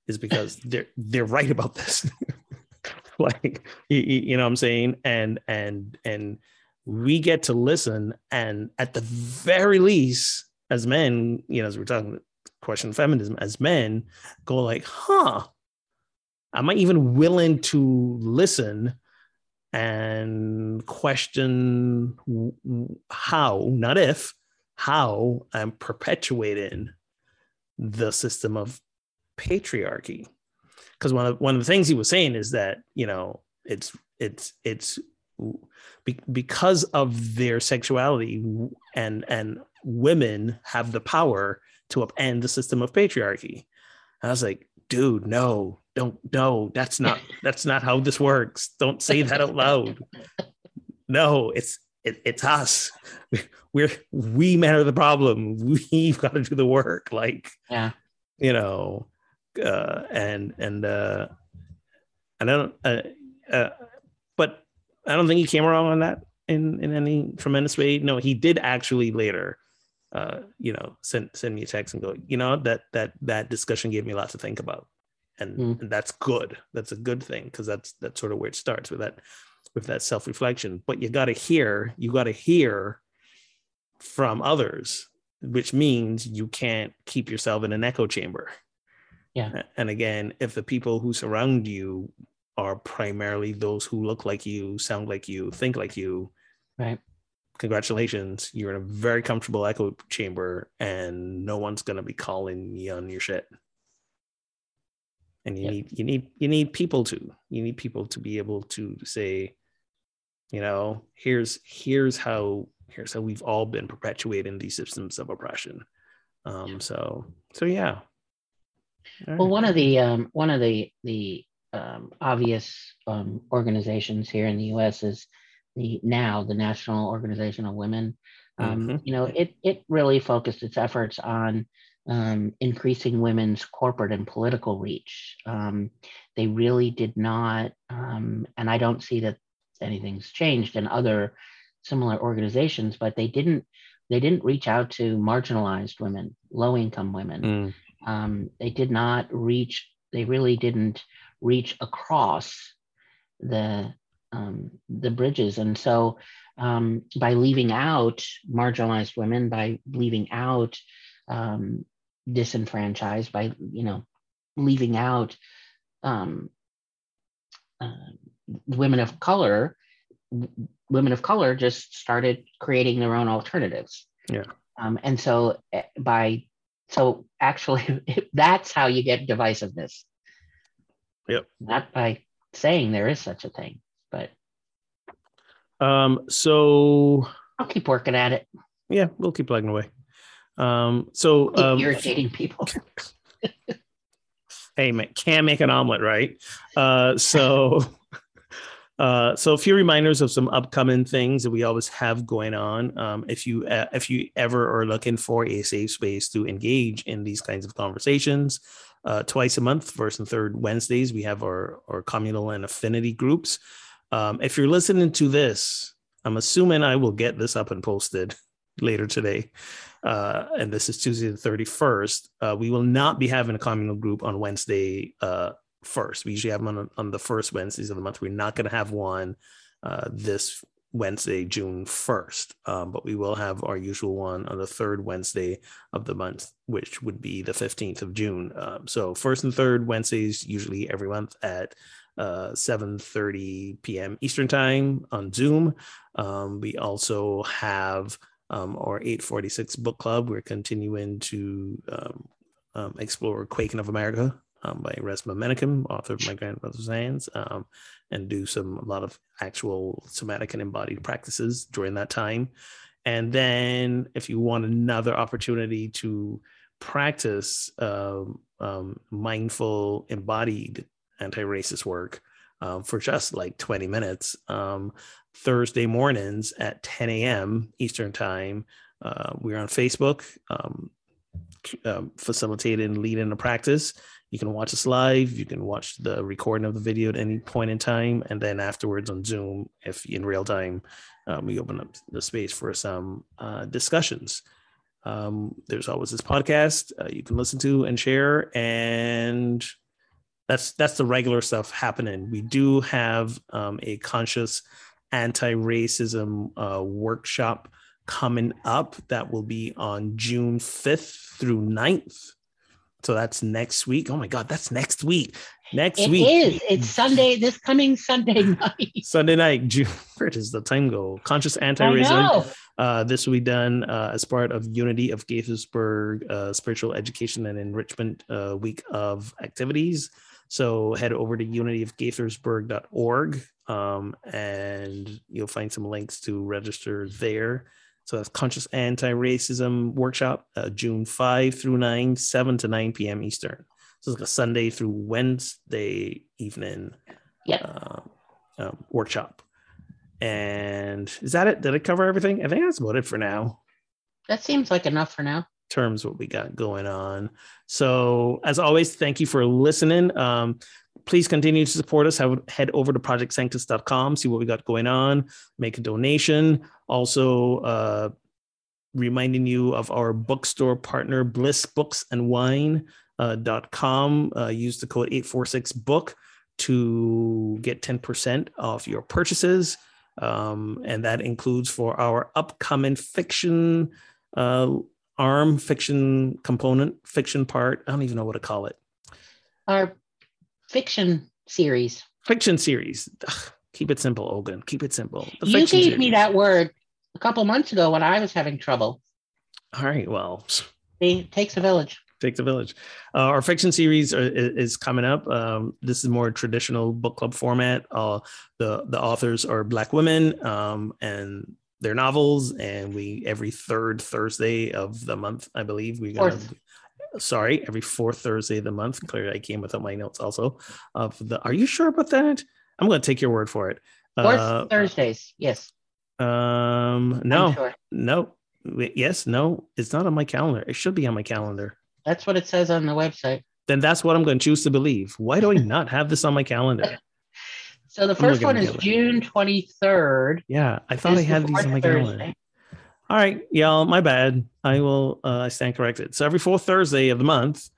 is because (laughs) they're they're right about this. (laughs) like you, you know what I'm saying, and and and we get to listen, and at the very least, as men, you know, as we're talking question feminism, as men, go like, huh. Am I even willing to listen and question how, not if, how I'm perpetuating the system of patriarchy. Because one of one of the things he was saying is that you know it's it's it's be, because of their sexuality and and women have the power to upend the system of patriarchy. And I was like, dude, no, don't no, that's not (laughs) that's not how this works. Don't say that out loud. No, it's it, it's us. (laughs) We're we men are the problem. (laughs) We've got to do the work. Like, yeah, you know, uh, and and uh, I don't, uh, uh, but I don't think he came around on that in in any tremendous way. No, he did actually later, uh, you know, send send me a text and go, you know, that that that discussion gave me a lot to think about, and, mm. and that's good. That's a good thing because that's that's sort of where it starts with that with that self reflection. But you got to hear, you got to hear from others, which means you can't keep yourself in an echo chamber. Yeah. And again, if the people who surround you are primarily those who look like you, sound like you, think like you, right? Congratulations, you're in a very comfortable echo chamber, and no one's gonna be calling you on your shit. And you yep. need you need you need people to you need people to be able to say, you know, here's here's how here's how we've all been perpetuating these systems of oppression. Um, so so yeah, well, one of the um, one of the the um, obvious um, organizations here in the U.S. is the now the National Organization of Women. Um, mm-hmm. You know, it it really focused its efforts on um, increasing women's corporate and political reach. Um, they really did not, and I don't see that anything's changed in other similar organizations, but they didn't they didn't reach out to marginalized women, low income women. Mm um, they did not reach, they really didn't reach across the, um, the bridges. And so um, by leaving out marginalized women, by leaving out um, disenfranchised, by, you know, leaving out um, uh, women of color, women of color just started creating their own alternatives. Yeah. Um, and so eh, by so actually, (laughs) that's how you get divisiveness. Yep. Not by saying there is such a thing, but. Um. So. I'll keep working at it. Yeah, we'll keep plugging away. Um. So. Um, irritating people. (laughs) hey, man, can't make an omelet, right? Uh. So. (laughs) Uh, so a few reminders of some upcoming things that we always have going on. Um, if you uh, if you ever are looking for a safe space to engage in these kinds of conversations, uh, twice a month, first and third Wednesdays, we have our our communal and affinity groups. Um, if you're listening to this, I'm assuming I will get this up and posted later today. Uh, and this is Tuesday the 31st. Uh, we will not be having a communal group on Wednesday uh, first. We usually have them on, on the first Wednesdays of the month. We're not going to have one uh, this Wednesday, June 1st, um, but we will have our usual one on the third Wednesday of the month, which would be the 15th of June. Um, so first and third Wednesdays, usually every month at uh, 7.30 p.m. Eastern time on Zoom. Um, we also have um, our 846 book club. We're continuing to um, um, explore Quaking of America um, by Resmaa Menakem, author of My Grandmother's Hands, um, and do some a lot of actual somatic and embodied practices during that time. And then, if you want another opportunity to practice mindful, embodied anti-racist work um, for just like 20 minutes, um, Thursday mornings at 10 a.m. Eastern Time, uh, we're on Facebook. Um, facilitating leading a practice you can watch us live. You can watch the recording of the video at any point in time, and then afterwards on Zoom, if in real time, um, we open up the space for some uh, discussions. um, there's always this podcast uh, you can listen to and share, and that's that's the regular stuff happening. We do have um, a conscious anti-racism uh, workshop coming up that will be on June 5th through 9th. So that's next week. Oh my God, that's next week. Next It week. is. It's Sunday, this coming Sunday (laughs) night. Sunday night, June. Where does the time go? Conscious anti-racism. Uh, this will be done uh, as part of Unity of Gaithersburg uh, Spiritual Education and Enrichment uh, Week of activities. So head over to unityofgaithersburg.org um, and you'll find some links to register there. So that's Conscious Anti-Racism Workshop, uh, June 5 through 9, 7 to 9 p.m. Eastern. So it's like a Sunday through Wednesday evening Yep. uh, um, workshop. And is that it? Did I cover everything? I think that's about it for now. That seems like enough for now. Terms what we got going on. So as always, thank you for listening. Um, please continue to support us. Have, head over to projectsanctus.com, see what we got going on, make a donation. Also, uh, reminding you of our bookstore partner, Bliss Books and Wine. Uh, com. Uh, use the code 846 book to get 10% off your purchases. Um, and that includes for our upcoming fiction uh, arm, fiction component, fiction part. I don't even know what to call it. Our fiction series. Fiction series. Ugh, keep it simple, Ogun. Keep it simple. The You gave me that word a couple months ago when I was having trouble. All right. Well, It takes a village. take the village. Uh, our fiction series are, is coming up. Um, this is more traditional book club format. Uh, the the authors are black women, um, and their novels. And we every third Thursday of the month, I believe, we gonna. Sorry, every fourth Thursday of the month. Clearly, I came without my notes. Also, of the. Are you sure about that? I'm going to take your word for it. Fourth Uh, Thursdays. Yes. um, no, sure. no, yes, no. It's not on my calendar. It should be on my calendar. That's what it says on the website. then that's what I'm going to choose to believe. Why do I not have this on my calendar? So the first one is. June 23rd. Yeah, I thought I had these on my calendar. All right, y'all, my bad. I will uh, I stand corrected. So every fourth Thursday of the month,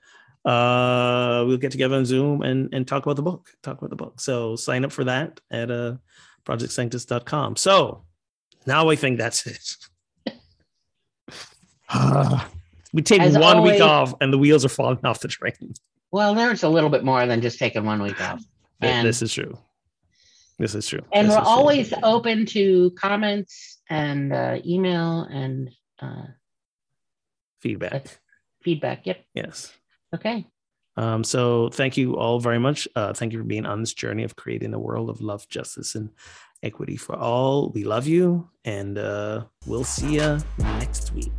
uh, we'll get together on Zoom and and talk about the book. Talk about the book. So sign up for that at uh, projectsanctus.com. So now I think that's it. (sighs) we take As one always- week off and the wheels are falling off the train. Well, there's a little bit more than just taking one week off. And- this is true. This is true. And This we're is true. always open to comments and uh, email and uh, feedback. feedback. Yep. Yes. Okay. Um, so thank you all very much. Uh, thank you for being on this journey of creating a world of love, justice, and equity for all. We love you, and uh, we'll see you next week.